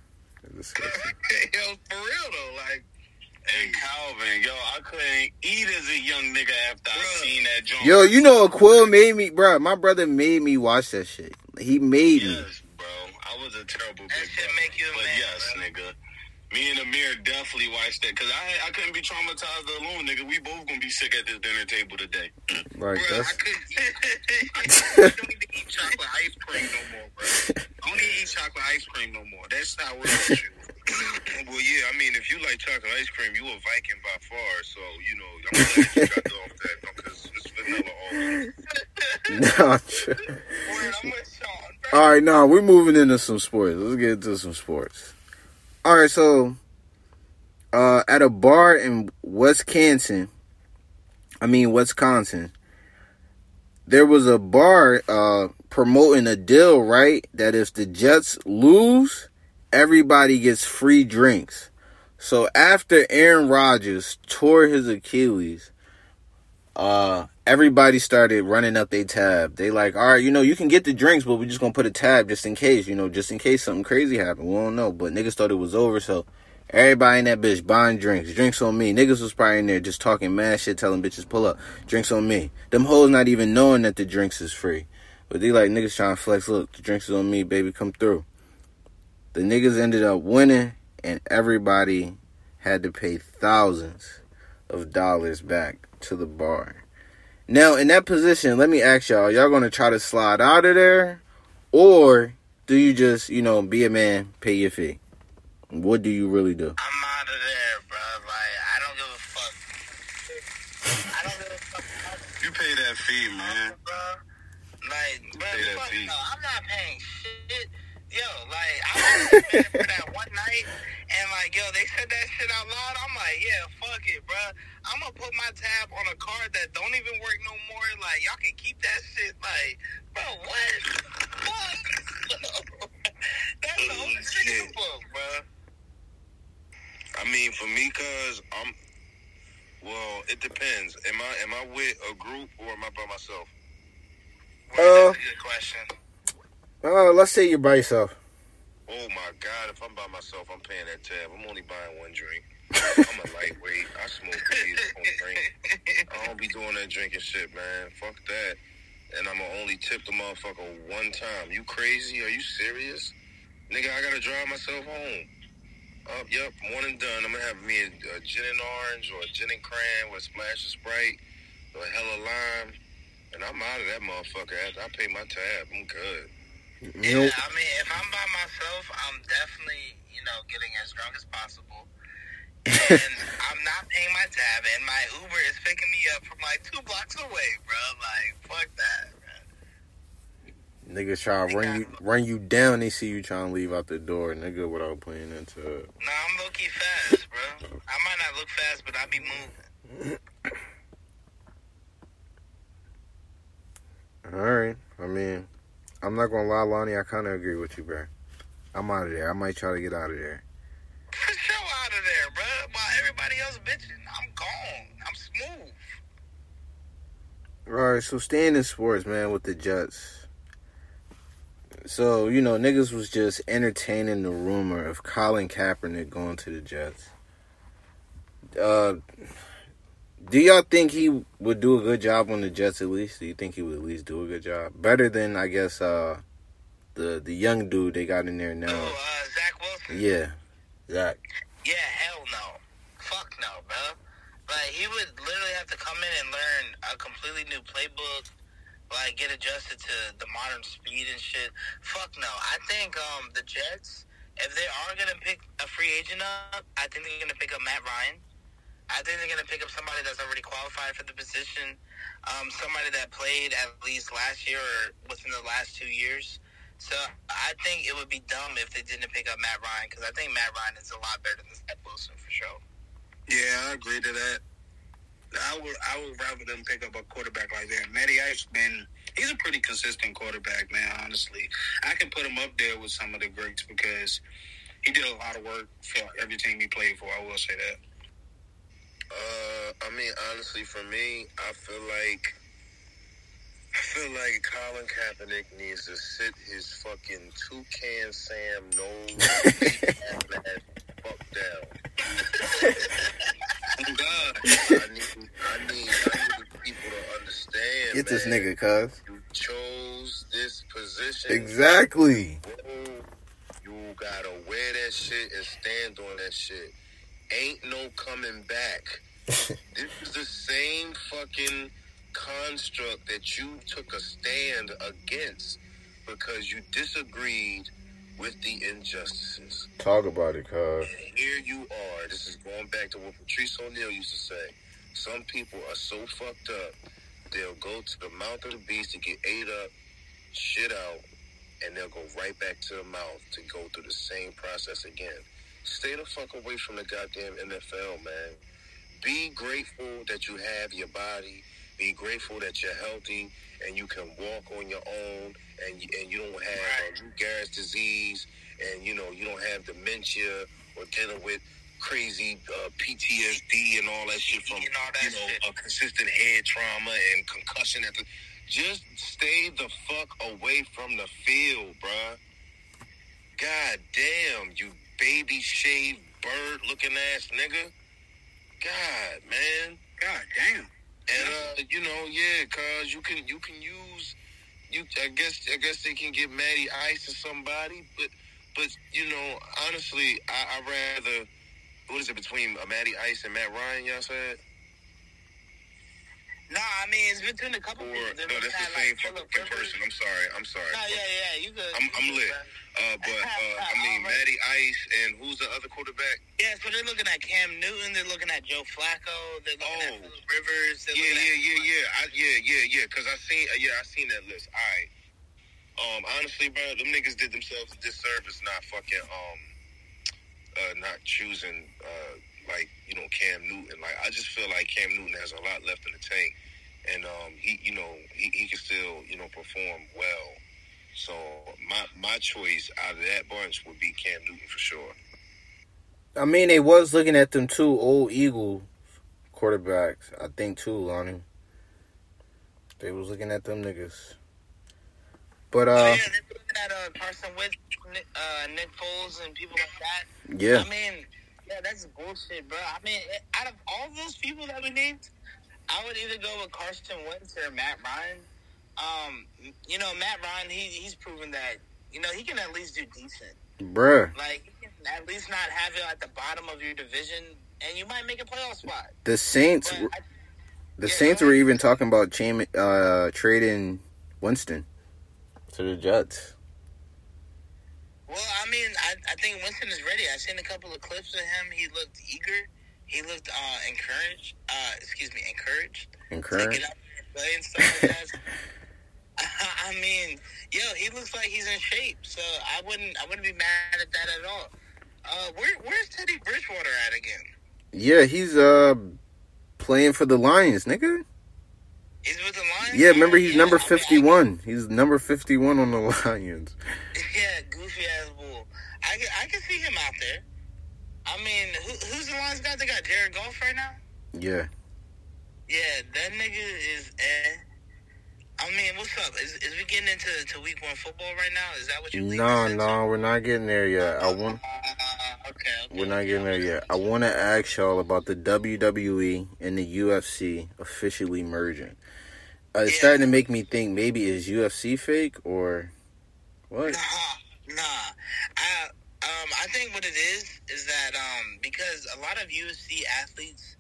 You're disgusting. [laughs] Yo, for real though, like Hey, Calvin, yo, I couldn't eat as a young nigga after I seen that joint. Yo, you know, a Quill made me, bro. My brother made me watch that shit. He made me. Yes, bro. I was a terrible That big shit brother. make you a But man, yes, bro. nigga. Me and Amir definitely watched that because I I couldn't be traumatized alone, nigga. We both gonna be sick at this dinner table today. [clears throat] Like Bruh, I couldn't [laughs] eat. I don't even eat chocolate ice cream no more, bro. [laughs] I don't even eat chocolate ice cream no more. That's not what it is. [laughs] Well, yeah, I mean, if you like chocolate ice cream, you a Viking by far. So, you know, I'm gonna let you cut off that because it's vanilla all nah, true. Word, All right, now we're moving into some sports. Let's get into some sports. All right, so uh, at a bar in Wisconsin, I mean Wisconsin, there was a bar uh, promoting a deal, right? That if the Jets lose, everybody gets free drinks. So after Aaron Rodgers tore his Achilles, uh, everybody started running up their tab. They like, all right, you know, you can get the drinks, but we're just gonna put a tab just in case, you know, just in case something crazy happened. We don't know, but niggas thought it was over, so everybody in that bitch buying drinks. Drinks on me. Niggas was probably in there just talking mad shit, telling bitches pull up. Drinks on me. Them hoes not even knowing that the drinks is free, but they like niggas trying to flex. Look, the drinks is on me, baby. Come through. The niggas ended up winning, and everybody had to pay thousands of dollars back to the bar. Now, in that position, let me ask y'all, y'all gonna try to slide out of there? Or do you just, you know, be a man, pay your fee? What do you really do? I'm out of there, bro. Like, I don't give a fuck. I don't give a fuck. You pay that fee, man. bro. Like, bro, Pay that fuck fee. no, I'm not paying shit. Yo, like, I [laughs] was paying for that one night, and like, yo, they said that shit out loud. I'm like, yeah, fuck it, bro. I'm gonna put my tab on a card that don't even work no more. Like, y'all can keep that shit. Like, bro, what? Fuck. [laughs] That's the only shit in the book, bro. I mean, for me, cause I'm. Well, it depends. Am I am I with a group or am I by myself? Uh, That's a good question. Uh, let's say you're by yourself. Oh my God! If I'm by myself, I'm paying that tab. I'm only buying one drink. I'm a lightweight. I smoke weed. I don't drink. I don't be doing that drinking shit, man. Fuck that. And I'ma only tip the motherfucker one time. You crazy? Are you serious? Nigga, I gotta drive myself home. Up, yep, one and done. I'm gonna have me a, a gin and orange or a gin and cran with a splash of Sprite or a hella lime. And I'm out of that motherfucker. After I pay my tab, I'm good. Yeah, I mean, if I'm by myself, I'm definitely, you know, getting as drunk as possible. and [laughs] I'm not paying my tab, and my Uber is picking me up from like two blocks away, bro. Like, fuck that, man. niggas try to run you run you down. They see you trying to leave out the door, nigga, without playing into it. Nah, I'm low key fast, bro. I might not look fast, but I be moving. All right. I mean, I'm not gonna lie, Lonnie. I kind of agree with you, bro. I'm out of there. I might try to get out of there. For sure out of there, bro. While everybody else bitching. I'm gone. I'm smooth. All right, so staying in sports, man, with the Jets. So you know, niggas was just entertaining the rumor of Colin Kaepernick going to the Jets. Uh, do y'all think he would do a good job on the Jets at least? Do you think he would at least do a good job? Better than I guess uh the the young dude they got in there now. Oh, uh, Zach Wilson. Yeah, Zach. Yeah, hell no. Fuck no, bro. Like he would literally have to come in and learn a completely new playbook, like get adjusted to the modern speed and shit. Fuck no. I think um the Jets, if they are gonna pick a free agent up, I think they're gonna pick up Matt Ryan. I think they're gonna pick up somebody that's already qualified for the position, um, somebody that played at least last year or within the last two years. So I think it would be dumb if they didn't pick up Matt Ryan because I think Matt Ryan is a lot better than Zach Wilson for sure. Yeah, I agree to that. I would I would rather them pick up a quarterback like that. Matty Ice been he's a pretty consistent quarterback, man, honestly. I can put him up there with some of the greats because he did a lot of work for every team he played for, I will say that. Uh, I mean, honestly, for me, I feel like I feel like Colin Kaepernick needs to sit his fucking toucan Sam nose [laughs] fuck down. [laughs] Oh God. I need, I need, I need people to understand. Get this nigga, cuz. You chose this position. Exactly. You gotta wear that shit and stand on that shit. Ain't no coming back. [laughs] this is the same fucking construct that you took a stand against because you disagreed with the injustices. Talk about it, cuz. Here you are. This is going back to what Patrice O'Neal used to say. Some people are so fucked up, they'll go to the mouth of the beast to get ate up, shit out, and they'll go right back to the mouth to go through the same process again. Stay the fuck away from the goddamn NFL, man. Be grateful that you have your body. Be grateful that you're healthy and you can walk on your own and you, and you don't have uh, Lou Gehrig's disease and you know you don't have dementia or dealing with crazy uh, PTSD and all that shit from And all that you know shit. a consistent head trauma and concussion. At the, just stay the fuck away from the field, bruh. God damn, you baby shaved bird looking ass nigga. God, man. God damn. And uh, you know, yeah, cause you can you can use you. I guess I guess they can get Matty Ice or somebody, but but you know, honestly, I I rather what is it between uh, Matty Ice and Matt Ryan? Y'all said. Nah, I mean it's between a couple Or people. No, that's the same like, fucking person. I'm sorry. I'm sorry. Nah, yeah, yeah, you good. I'm, I'm lit. Uh, but [laughs] uh, I mean, right. Matty Ice and who's the other quarterback? Yeah, so they're looking at Cam Newton. They're looking at Joe Flacco. They're looking Oh. at Philip Rivers. They're Yeah, yeah, at yeah, yeah. I, yeah, yeah, yeah. Cause I seen, uh, yeah, I seen that list. All right. Um, honestly, bro, them niggas did themselves a disservice not fucking um, uh, not choosing uh, like you know Cam Newton. Like I just feel like Cam Newton has a lot left in the tank, and um, he, you know, he, he can still you know perform well. So my my choice out of that bunch would be Cam Newton for sure. I mean, they was looking at them two old Eagle quarterbacks. I think too, Lonnie. They was looking at them niggas. But Oh, uh, yeah, they're looking at uh, Carson Wentz, uh, Nick Foles, and people like that. yeah, I mean, yeah, that's bullshit, bro. I mean, out of all those people that we named, I would either go with Carson Wentz or Matt Ryan. Um, you know, Matt Ryan, he he's proven that you know he can at least do decent. bruh. Like, he can at least not have you at the bottom of your division, and you might make a playoff spot. The Saints, I, the yeah, Saints were even talking about chain, uh, trading Winston to the Jets. Well, I mean, I, I think Winston is ready. I've seen a couple of clips of him. He looked eager. He looked uh, encouraged. Uh, excuse me, encouraged. to Encouraged. get out there and play and stuff like that. [laughs] I mean, yo, he looks like he's in shape, so I wouldn't, I wouldn't be mad at that at all. Uh, where, where's Teddy Bridgewater at again? Yeah, he's uh playing for the Lions, nigga. He's with the Lions. Yeah, remember he's Yeah, number I mean, I- fifty-one. He's number fifty-one on the [laughs] Lions. [laughs] yeah, goofy ass bull. I can, I can see him out there. I mean, who, who's the Lions guy? They got Jared Goff right now. Yeah. Yeah, that nigga is. Eh. I mean, what's up? Is, is we getting into to week one football right now? Is that what you're? No, no, we're not getting there yet. I want. Uh, okay, okay, We're not getting there yet. I want to ask y'all about the WWE and the UFC officially merging. Uh, it's Yeah. starting to make me think maybe is UFC fake or what? Nah, nah. I um I think what it is is that um because a lot of UFC athletes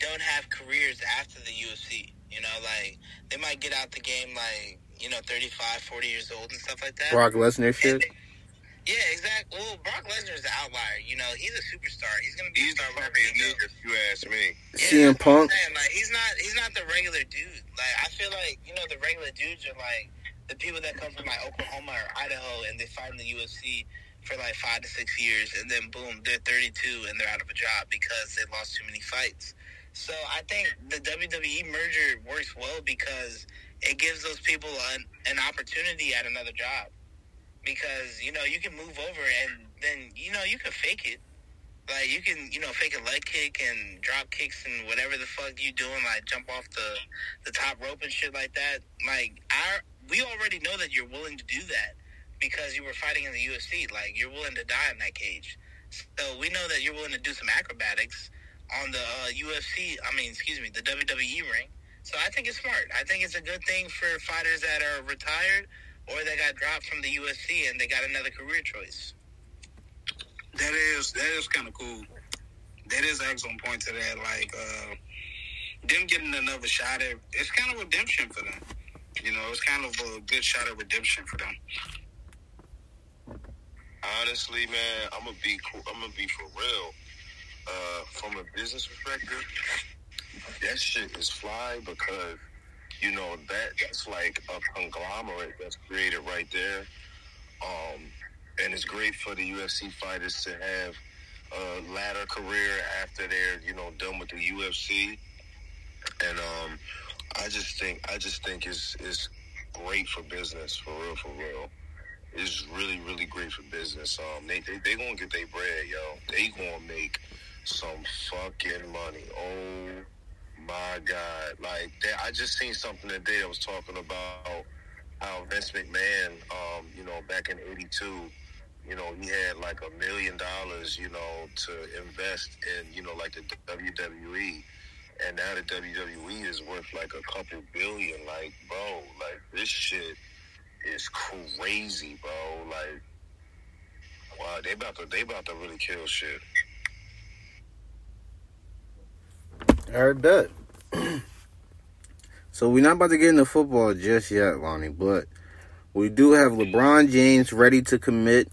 don't have careers after the UFC. You know, like they might get out the game like you know 35, 40 years old and stuff like that. Brock Lesnar shit. They- yeah, exactly. Well, Brock Lesnar is the outlier. You know, he's a superstar. He's gonna be He's a the star wherever fucking he goes. nigga, if you ask me. Yeah, CM that's what I'm Punk. saying. Like he's not he's not the regular dude. Like I feel like you know the regular dudes are like the people that come from like Oklahoma or Idaho and they fight in the UFC for like five to six years and then boom they're 32 and they're out of a job because they lost too many fights. So I think the WWE merger works well because it gives those people an, an opportunity at another job. Because you know you can move over and then you know you can fake it. Like you can, you know, fake a leg kick and drop kicks and whatever the fuck you doing, like jump off the the top rope and shit like that. Like our, we already know that you're willing to do that because you were fighting in the UFC. Like you're willing to die in that cage. So we know that you're willing to do some acrobatics on the uh, UFC. I mean, excuse me, the WWE ring. So I think it's smart. I think it's a good thing for fighters that are retired or they got dropped from the UFC and they got another career choice. That is that is kind of cool. That is excellent point to that. Like uh, them getting another shot at it's kind of redemption for them. You know, it's kind of a good shot at redemption for them. Honestly, man, I'm gonna be cool. I'm gonna be for real. Uh, from a business perspective, that shit is fly because you know that that's like a conglomerate that's created right there. Um, and it's great for the UFC fighters to have a ladder career after they're you know done with the UFC. And um, I just think I just think it's it's great for business for real for real. It's really really great for business. Um, they they they gonna get their bread, yo. They gonna make some fucking money. Oh my god! Like that, I just seen something today that was talking about how Vince McMahon, um, you know, back in '82, you know, he had like a million dollars, you know, to invest in, you know, like the WWE. And now the WWE is worth like a couple billion. Like, bro, like this shit is crazy, bro. Like, wow, they about to they about to really kill shit. Right, bet. so we're not about to get into football just yet, Lonnie, but we do have LeBron James ready to commit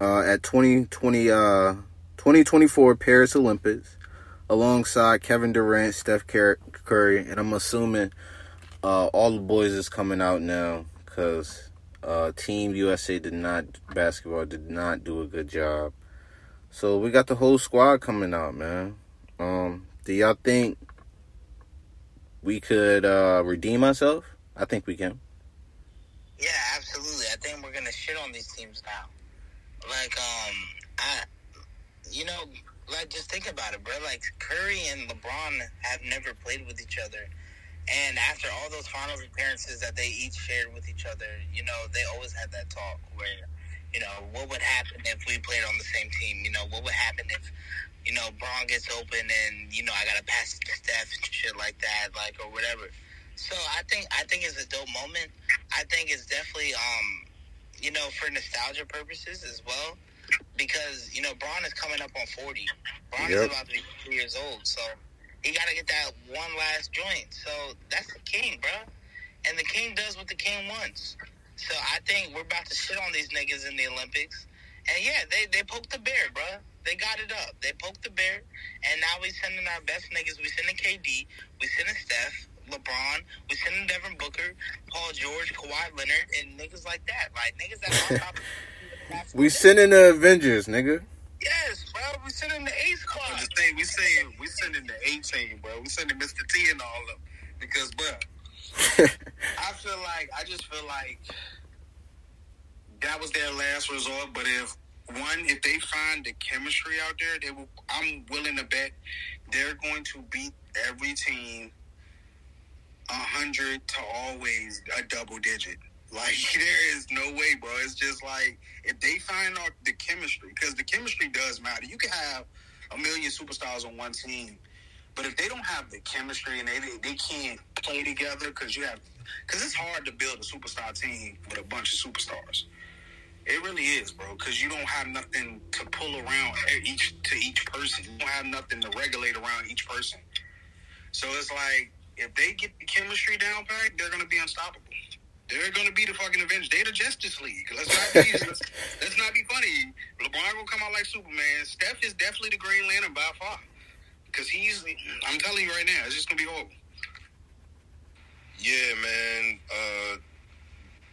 uh, at 2020, uh, 2024 Paris Olympics alongside Kevin Durant, Steph Curry, and I'm assuming uh, all the boys is coming out now because uh, Team USA did not basketball did not do a good job. So we got the whole squad coming out, man. Um, do y'all think we could uh, redeem ourselves? I think we can. Yeah, absolutely. I think we're gonna shit on these teams now. Like, um, I, you know, like just think about it, bro. Like Curry and LeBron have never played with each other, and after all those finals appearances that they each shared with each other, you know, they always had that talk where, you know, what would happen if we played on the same team? You know, what would happen if, you know, Bron gets open and you know I gotta pass it to Steph and shit like that, like or whatever. So I think I think it's a dope moment. I think it's definitely um, you know, for nostalgia purposes as well. Because, you know, Bron is coming up on forty. Bron is about to be forty years old, so he gotta get that one last joint. So that's the king, bro. And the king does what the king wants. So I think we're about to shit on these niggas in the Olympics. And yeah, they, they poked the bear, bro. They got it up. They poked the bear. And now we sending our best niggas. We sending KD. We sending Steph, LeBron. We sending Devin Booker, Paul George, Kawhi Leonard, and niggas like that. Like niggas that on top We sending the Avengers, nigga. Yes, bro. We sending the A I squad. was just saying, we saying we sending the A team, bro. We sending Mr. T and all of them because, bro, [laughs] I feel like I just feel like that was their last resort. But if one, if they find the chemistry out there, they will. I'm willing to bet they're going to beat every team a hundred to always a double digit. [laughs] Like there is no way, bro. It's just like if they find out the chemistry, because the chemistry does matter. You can have a million superstars on one team, but if they don't have the chemistry and they they can't play together, because you have, because it's hard to build a superstar team with a bunch of superstars. It really is, bro, because you don't have nothing to pull around each to each person. You don't have nothing to regulate around each person. So it's like if they get the chemistry down pat, they're gonna be unstoppable. They're gonna be the fucking Avengers. They're the Justice League. Let's not be let's, let's not be funny. LeBron will come out like Superman. Steph is definitely the Green Lantern by far. Because he's, I'm telling you right now, it's just gonna be horrible. Yeah, man. Uh,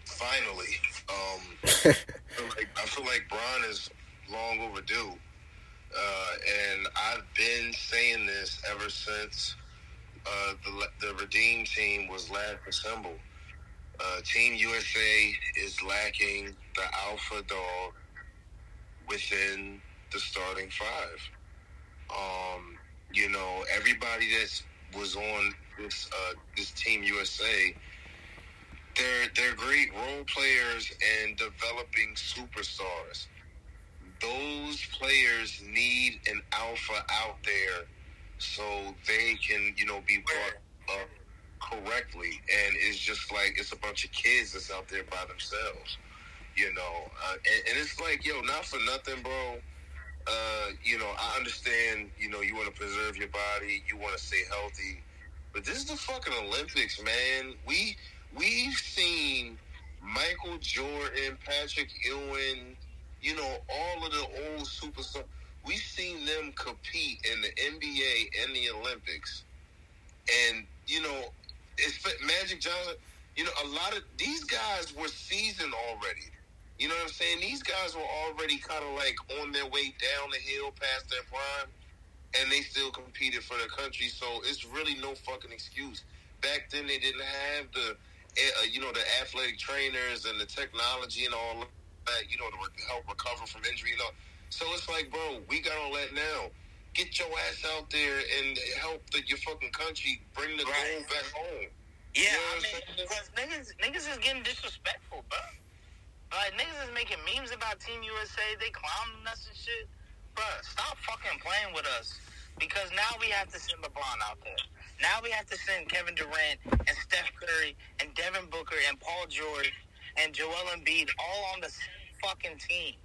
finally, um, [laughs] I, feel like, I feel like Bron is long overdue, uh, and I've been saying this ever since uh, the the Redeem team was last assembled. Uh, team USA is lacking the alpha dog within the starting five. Um, you know, everybody that was on this uh, this team USA, they're they're great role players and developing superstars. Those players need an alpha out there so they can, you know, be brought up correctly. And it's just like it's a bunch of kids that's out there by themselves, you know. Uh, and, and it's like, yo, not for nothing, bro. Uh, you know, I understand. You know, you want to preserve your body, you want to stay healthy, but this is the fucking Olympics, man. We we've seen Michael Jordan, Patrick Ewing, you know, all of the old superstars we've seen them compete in the NBA and the Olympics, and you know, it's Magic Johnson. You know, a lot of these guys were seasoned already. You know what I'm saying? These guys were already kind of like on their way down the hill past their prime, and they still competed for their country. So it's really no fucking excuse. Back then, they didn't have the, uh, you know, the athletic trainers and the technology and all that. You know, to help recover from injury and all. So it's like, bro, we got all that now. Get your ass out there and help the, your fucking country bring the right. gold back home. Yeah, you know I mean, because niggas, niggas is getting disrespectful, bro. Like, niggas is making memes about Team USA. They clowning us and shit. Bro, stop fucking playing with us. Because now we have to send LeBron out there. Now we have to send Kevin Durant and Steph Curry and Devin Booker and Paul George and Joel Embiid all on the same fucking team.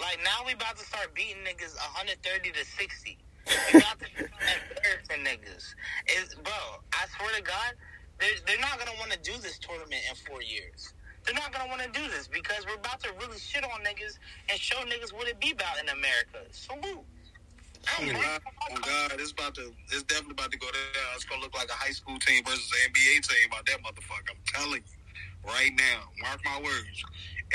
Like now we about to start beating niggas 130 to 60. We about to niggas. Is bro, I swear to God, they're, they're not gonna want to do this tournament in four years. They're not gonna want to do this because we're about to really shit on niggas and show niggas what it be about in America. Salute. Oh God, oh God, it's about to, it's definitely about to go down. It's gonna look like a high school team versus an NBA team about that motherfucker. I'm telling you, right now, mark my words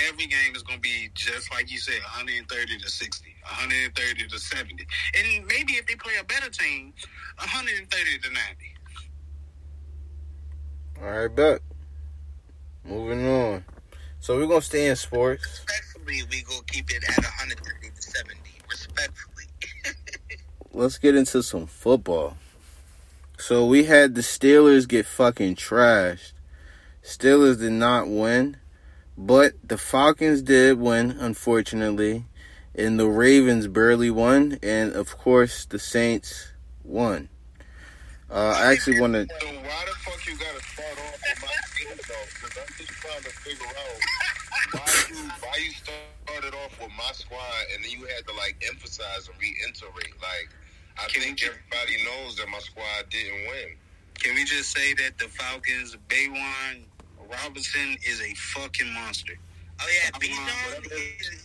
every game is going to be just like you said 130 to 60 130 to 70 and maybe if they play a better team 130 to 90 all right bet moving on. So we're going to stay in sports. Respectfully we going to keep it at 130 to 70 respectfully. [laughs] Let's get into some football. So we had the steelers get fucking trashed. Steelers did not win but the Falcons did win, unfortunately, and the Ravens barely won, and of course the Saints won. Uh, I actually want to. So why the fuck you gotta start off with my team though? Because I'm just trying to figure out why you why you started off with my squad and then you had to like emphasize and reiterate. Like I Can think everybody knows that my squad didn't win. Can we just say that the Falcons, Bijan, Robinson is a fucking monster. Oh yeah, Bijan,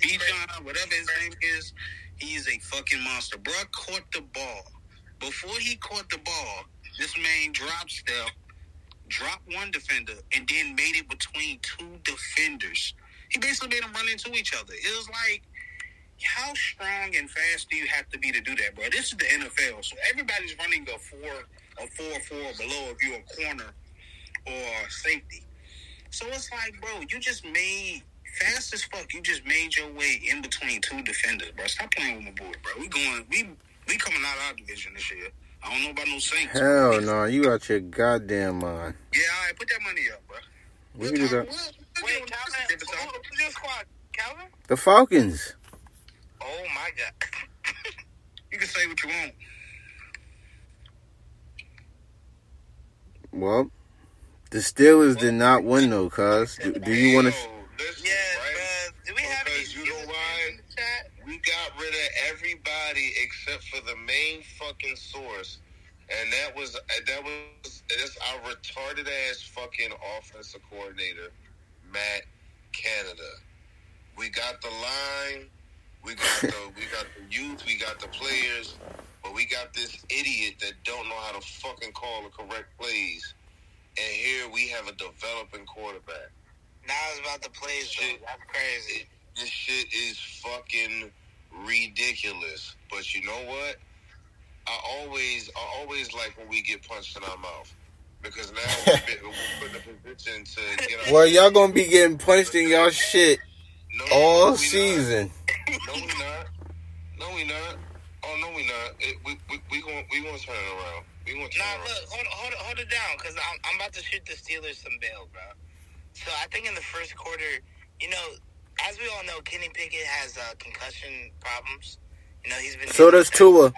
Bijan, whatever his name is, he is a fucking monster. Bro caught the ball. Before he caught the ball, this man drop step, dropped one defender, and then made it between two defenders. He basically made them run into each other. It was like, how strong and fast do you have to be to do that, bro? This is the NFL, so everybody's running a four, a four, four below if you're a corner or safety. So it's like, bro, you just made fast as fuck. You just made your way in between two defenders, bro. Stop playing with my boy, bro. We going, we we coming out of our division this year. I don't know about no Saints. Hell no, you out your goddamn mind. Yeah, all right, put that money up, bro. We can do that. Wait, Calvin, who, who's your squad? Calvin? The Falcons. Oh my god. [laughs] You can say what you want. Well, the Steelers did not win though, cuz. Do, do you want to? Yo, Yeah, right? Do we have any you know Steelers why? In the chat? We got rid of everybody except for the main fucking source, and that was that was that's our retarded ass fucking offensive coordinator, Matt Canada. We got the line, we got the we got the youth, we got the players, but we got this idiot that don't know how to fucking call the correct plays. And here we have a developing quarterback. Now it's about the plays. Shit. That's crazy. This shit is fucking ridiculous. But you know what? I always, I always like when we get punched in our mouth because now we're [laughs] bit- we're in a position to get. Well, y'all gonna be getting punched in y'all shit no, all we not. season. No, we not. No, we not. Oh no, we not. It, we we we going we going to turn it around. We going to turn Nah, it around. look, hold, hold, it- hold it down, because I'm, I'm about to shoot the Steelers some bail, bro. So I think in the first quarter, you know, as we all know, Kenny Pickett has uh, concussion problems. You know, he's been. So does Tua.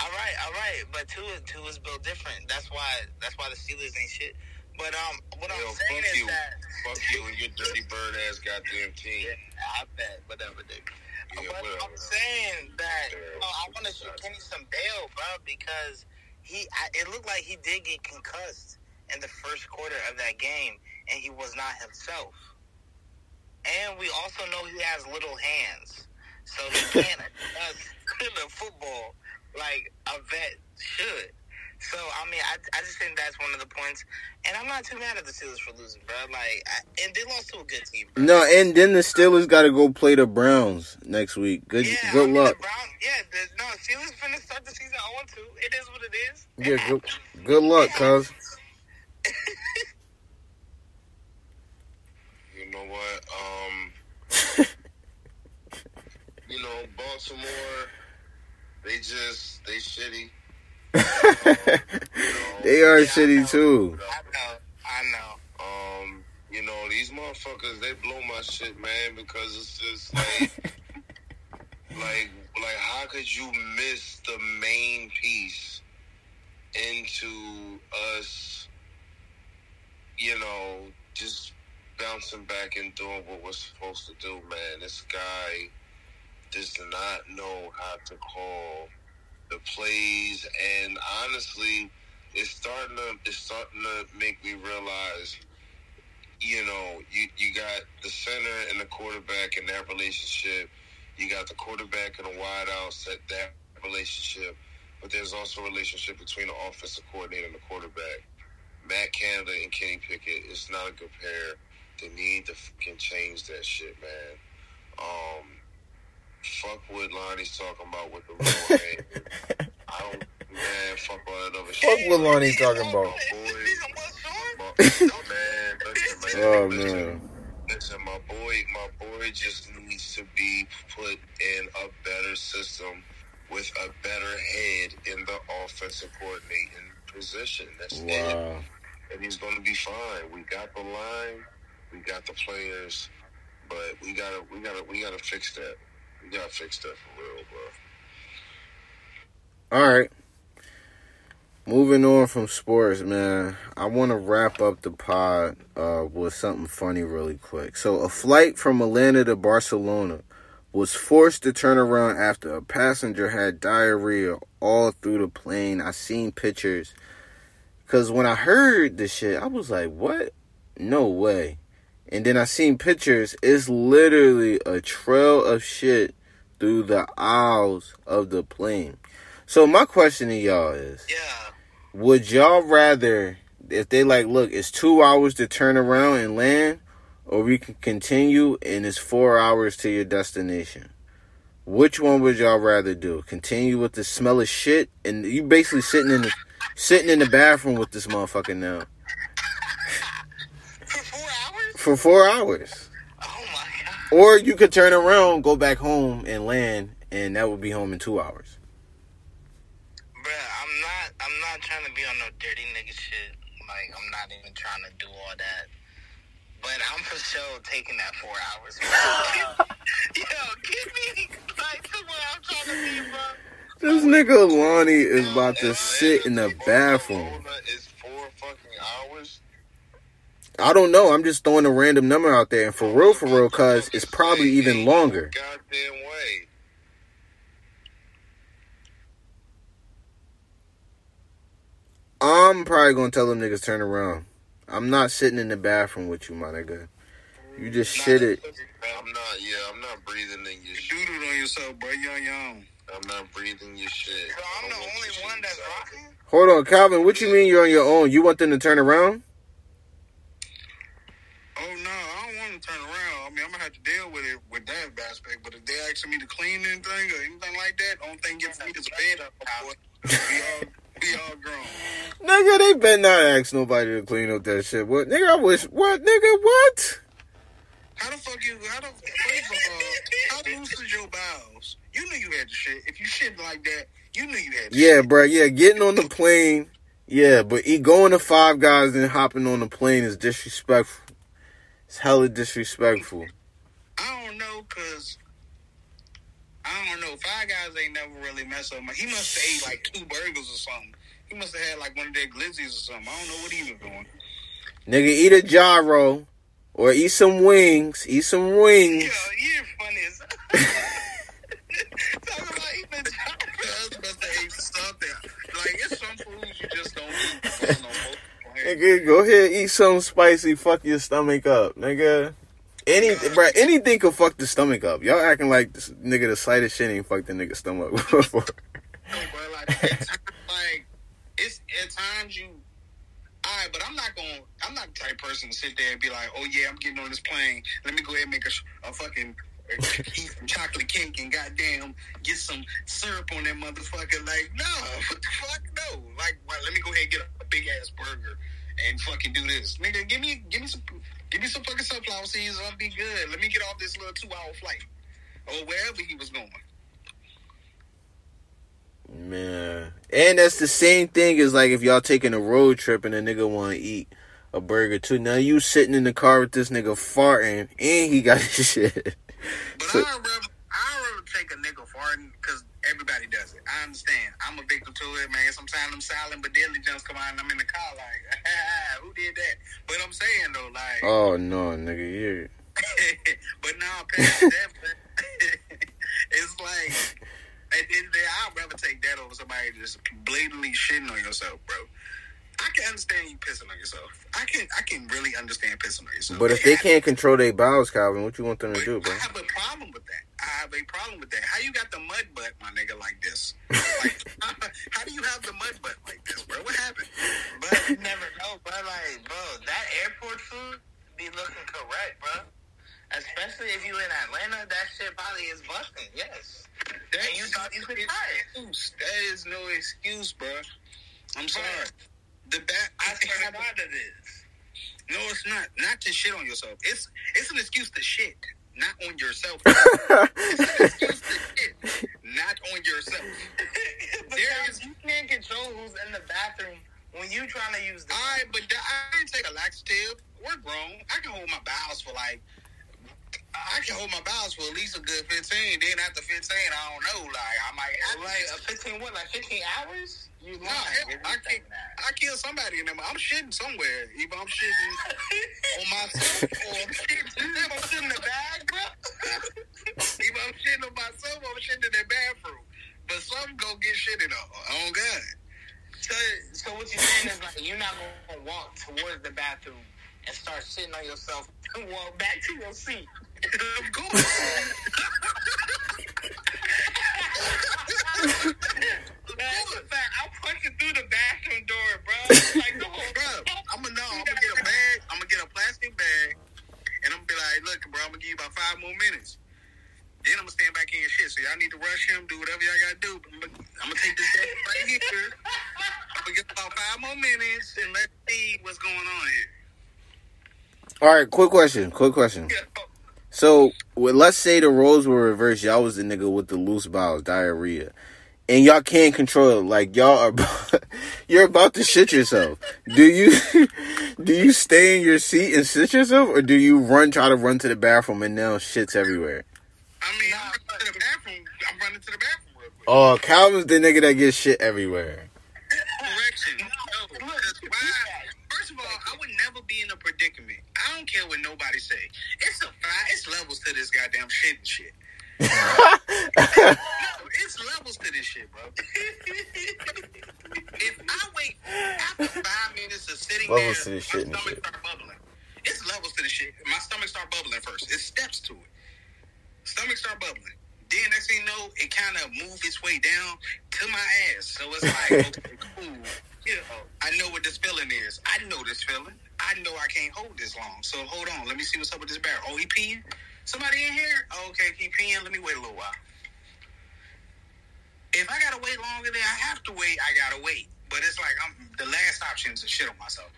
All right, all right, but Tua, Tua's built different. That's why. That's why the Steelers ain't shit. But um, what Yo, I'm saying is you. that. Fuck you and your dirty bird ass goddamn team. Yeah, I bet, whatever, dude. Yeah, but whatever. I'm saying that you know, I want to shoot Kenny some bail, bro, because he. I, it looked like he did get concussed in the first quarter of that game, and he was not himself. And we also know he has little hands, so he can't [laughs] adjust to the football like a vet should. So I mean, I, I just think that's one of the points, and I'm not too mad at the Steelers for losing, bro. Like, I, and they lost to a good team, bro. No, and then the Steelers got to go play the Browns next week. Good, Yeah, I good mean, luck. The Brown, yeah, the, no, Steelers finna start the season 0 2. It is what it is. Yeah, good, good luck, [laughs] cuz. You know what? Um, you know, Baltimore, they just they shitty. [laughs] they are Yeah, shitty know. too. I know, I know. Um, you know, these motherfuckers, they blow my shit, man, because it's just [laughs] like, like, like, how could you miss the main piece into us, you know, just bouncing back and doing what we're supposed to do, man? This guy does not know how to call the plays, and honestly, it's starting to it's starting to make me realize you know you you got the center and the quarterback in that relationship. You got the quarterback and the wideouts set that relationship. But there's also a relationship between the offensive coordinator and the quarterback. Matt Canada and Kenny Pickett is not a good pair. They need to fucking change that shit man. Um fuck what Lonnie's talking about with the real [laughs] I don't man fuck all that other shit Fuck what Lonnie talking about. is the season one short? my, man, listen, man, Oh man. listen, my boy, my boy just needs to be put in a better system with a better head in the offensive coordinating position. That's it, Wow. and he's going to be fine. We got the line, we got the players, but we gotta, we gotta, we gotta fix that. Gotta fix that for real, bro. All right. Moving on from sports, man. I want to wrap up the pod uh, with something funny really quick. So, a flight from Atlanta to Barcelona was forced to turn around after a passenger had diarrhea all through the plane. I seen pictures. Cause when I heard this shit, I was like, "What? No way!" And then I seen pictures. It's literally a trail of shit through the aisles of the plane. So my question to y'all is: Yeah. Would y'all rather, if they like, look, it's two hours to turn around and land, or we can continue and it's four hours to your destination? Which one would y'all rather do? Continue with the smell of shit, and you basically sitting in the sitting in the bathroom with this motherfucker now For four hours? for four hours. Oh Or you could turn around, go back home, and land, and that would be home in two hours. Bruh, I'm not. I'm not trying to be on no dirty nigga shit. Like I'm not even trying to do all that. But I'm for sure taking that four hours. [laughs] Yo, get me like to where I'm trying to be, bro. This nigga Lonnie is about to sit in the bathroom. It's four fucking hours. I don't know. I'm just throwing a random number out there, and for real, for real, cuz it's probably even longer. Goddamn way. I'm probably gonna tell them niggas turn around. I'm not sitting in the bathroom with you, my nigga. You just shit it. I'm not. Yeah, I'm not breathing in your You shit. it on yourself, bro. You on your. I'm not breathing your shit. So I'm the I don't want only one that's rocking. Hold on, Calvin. What you mean you're on your own? You want them to turn around? Oh no, I don't want to turn around. I mean, I'm gonna have to deal with it with that aspect. But if they asking me to clean anything or anything like that, only thing get for me is a bed up. Boy. We all, we all grown. Nigga, they better not ask nobody to clean up that shit. What, nigga? I wish. What, nigga? What? How the fuck you? How the of all, how loose is your bowels? You knew you had the shit. If you shit like that, you knew you had. The Yeah, shit. bro. Yeah, getting on the plane. Yeah, but going to Five Guys and hopping on the plane is disrespectful. It's hella disrespectful. I don't know, cause I don't know. Five guys ain't never really messed up. He must have ate like two burgers or something. He must have had like one of their glizzies or something. I don't know what he was doing. Nigga, eat a gyro or eat some wings. Eat some Yo, wings. you're funny as. [laughs] Talking about eating a Cuz must have ate something. Like it's some foods you just don't eat. because no most people have. Nigga, go ahead, eat something spicy. Fuck your stomach up, nigga. Any, bruh, anything could fuck the stomach up. Y'all acting like this nigga the slightest shit ain't fucked the nigga stomach [laughs] before. No, bro, like, times, like it's at times you. Alright, but I'm not gonna. I'm not the type person to sit there and be like, "Oh yeah, I'm getting on this plane. Let me go ahead and make a, a fucking eat some chocolate cake and goddamn get some syrup on that motherfucker." Like, no, [laughs] what the fuck, no. Like, let me go ahead and get a big ass burger and fucking do this, nigga. Give me, give me some, give me some fucking sunflower seeds. I'll be good. Let me get off this little two hour flight or wherever he was going. Man. And that's the same thing as like if y'all taking a road trip and a nigga wanna eat a burger too. Now you sitting in the car with this nigga farting and he got [laughs] his shit. But So- I rather I rather take a nigga everybody does it. I understand. I'm a victim to it, man. Sometimes I'm silent, but deadly jumps come out and I'm in the car like, [laughs] who did that? But I'm saying though, like, Oh no, nigga, you [laughs] but now past that, it's like at the end of the day, I'd rather take that over somebody just blatantly shitting on yourself, bro. I can understand you pissing on yourself. I can I can really understand pissing on yourself. But if they can't control their bowels, Calvin, what you want them to do, bro? I have a problem with that. I have a problem with that. How you got the mud butt, my nigga, like this? Like, [laughs] how do you have the mud butt like this, bro? What happened? But you never know, bro. Like, bro, that airport food be looking correct, bro. Especially if you in Atlanta, that shit probably is busting. Yes. And you thought you could excuse. That is no excuse, bro. I'm sorry. The back. I swear to God it is. No, it's not. Not to shit on yourself. It's it's an excuse to shit, not on yourself. excuse [laughs] to not on yourself. [laughs] but There now is- you can't control who's in the bathroom when you trying to use the. All right, but th- I didn't take a laxative. We're grown. I can hold my bowels for like. I can hold my bowels for at least a good fifteen. Then after fifteen, I don't know. Like I might have Like a 15, what, like 15 hours? You lying. Hell, I can't. I kill somebody in them. I'm shitting somewhere. Either [laughs] [laughs] I'm shitting on myself or I'm shitting. I'm shitting in the bag, bro. Either I'm shitting on myself or I'm shitting in the bathroom. But some go get shitted on. Oh God. So, so what you're saying is like you're not gonna walk towards the bathroom and start shitting on yourself [laughs] and walk back to your seat. Of course. That's a fact. I'm pushing through the bathroom door, bro. Like, come on, bro, I'm gonna know. I'm gonna get a [laughs] bag. I'm gonna get a plastic bag, and I'm gonna be like, "Look, bro, I'm gonna give you about five more minutes." Then I'm gonna stand back in your shit. So y'all need to rush him, do whatever y'all gotta do. I'm gonna, I'm gonna take this bag right here. I'm gonna get about five more minutes, and let's see what's going on here. All right, quick question. Quick question. Yeah. Oh, So, well, let's say the roles were reversed. Y'all was the nigga with the loose bowels, diarrhea, and y'all can't control it. Like y'all are, about, [laughs] you're about to shit yourself. Do you, [laughs] do you stay in your seat and shit yourself, or do you run, try to run to the bathroom, and now shit's everywhere? I mean, I'm running to the bathroom. I'm running to the bathroom real quick. Oh, Calvin's the nigga that gets shit everywhere. Correction. No, because why? First of all, I would never be in a predicament. I don't care what nobody say. It's a five. It's levels to this goddamn shit and shit. [laughs] no, it's levels to this shit, bro. [laughs] if I wait after five minutes of sitting Levels to there, this shit and my stomach shit. start bubbling. It's levels to the shit. My stomach start bubbling first. It's steps to it. Stomach start bubbling. Then next thing you know, it kind of move its way down to my ass. So it's like, [laughs] okay, cool. You know, I know what this feeling is. I know this feeling. I know I can't hold this long. So hold on. Let me see what's up with this barrel. Oh, he peeing? Somebody in here? Oh, okay, he peeing. Let me wait a little while. If I gotta wait longer than I have to wait, I gotta wait. But it's like I'm the last option is to shit on myself.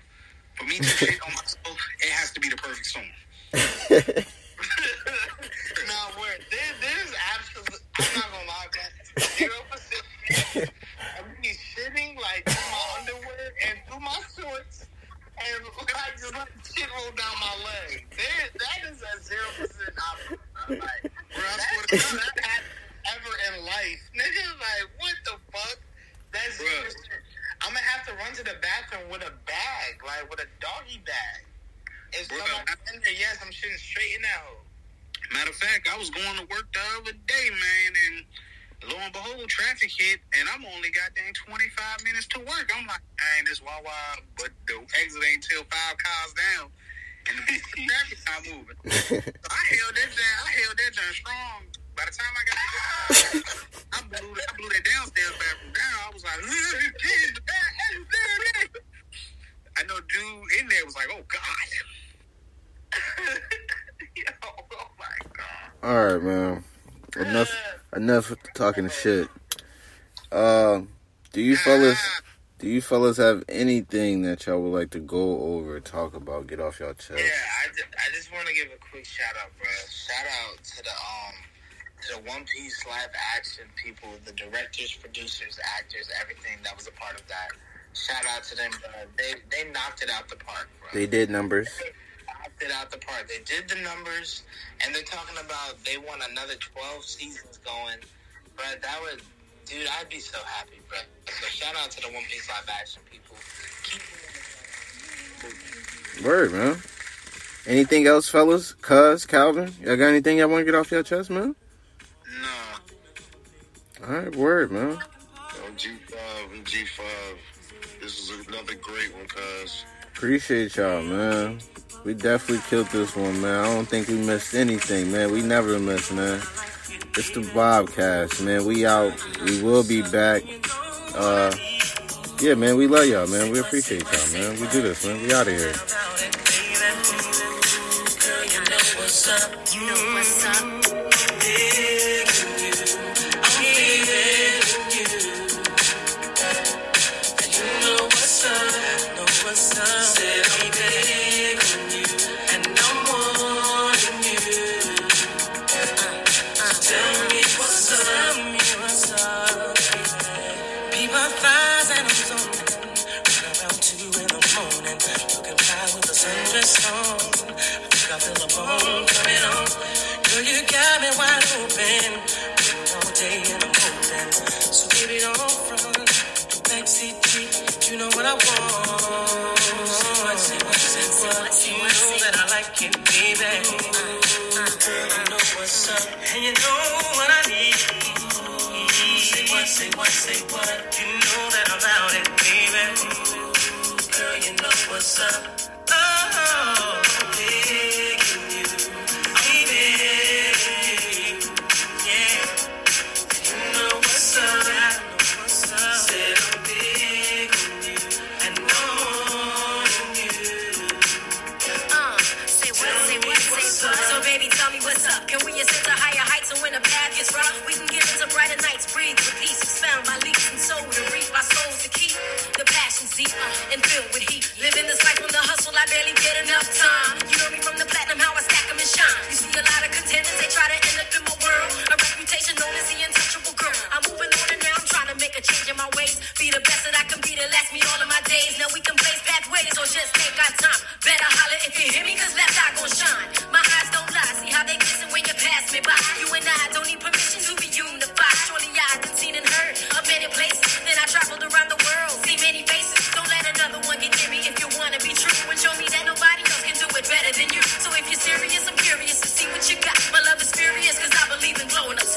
For me to shit on myself, it has to be the perfect storm. [laughs] [laughs] no, where this, this is absolutely. I'm not gonna lie, man. Zero percent. I'm [laughs] be shitting like through my underwear and through my shorts, and [laughs] like just let shit roll down my leg. There, that is a zero percent option. I'm like, [laughs] Bro, I swear to God. ever in life. [laughs] Nigga, like, what the fuck? That's zero percent. I'm gonna have to run to the bathroom with a bag, like with a doggy bag. If someone's in there, yes, I'm shitting straight in that hole. Matter of fact, I was going to work the other day, man, and lo and behold, traffic hit, and I'm only got dang 25 minutes to work. I'm like, I ain't this Wawa, but the exit ain't till five cars down, and the [laughs] traffic not moving. [laughs] So I held that down. I held that down strong. By the time I got to the [laughs] I blew, I blew that downstairs bathroom down. I was like, I know dude in there was like, oh God. Yo, oh my god. All right, man. Enough, enough talking shit. Uh, do you fellas, do you fellas have anything that y'all would like to go over, talk about, get off your chest? Yeah, I just, I just want to give a quick shout out, bro. Shout out to the um to the One Piece live action people, the directors, producers, actors, everything that was a part of that. Shout out to them, bro. They they knocked it out the park, bro. They did numbers. Knocked it out the park. They did the numbers, and they're talking about they want another twelve seasons going. But that would, dude, I'd be so happy, bro. So shout out to the One Piece live action people. Keep Word, man. Anything else, fellas? Cuz, Calvin, y'all got anything y'all want to get off your chest, man? No. All right, word, man. I'm G5, I'm G5. This is another great one, cuz. Appreciate y'all, man. We definitely killed this one, man. I don't think we missed anything, man. We never miss, man. It's the Bobcast, man. We out. We will be back. Uh, yeah, man. We love y'all, man. We appreciate y'all, man. We do this, man. We out of here. Wide all day and I'm holding. So baby, don't front. Backseat G, you know what I want. That I like it, baby. You know what's up, and you know what I need. Say what, say what, say what. You know that I'm out it, baby. Girl, you know what's up. Uh, and filled with heat. Living this life on the hustle, I barely get enough time. You know me from the platinum, how I stack 'em and shine. You see a lot of contenders, they try to end up in my world. A reputation known as the untouchable girl. I'm moving on and now I'm trying to make a change in my ways. Be the best that I can be to last me all of my days. Now we can blaze pathways or just take our time. Better holler if you hear me, cause left eye gon' shine. My eyes don't lie, see how they glisten when you pass me by. You and I don't need permission to be unified. Surely I done seen and heard of many places. Then I traveled around the world, Serious, I'm curious to see what you got. My love is furious, cause I believe in blowing up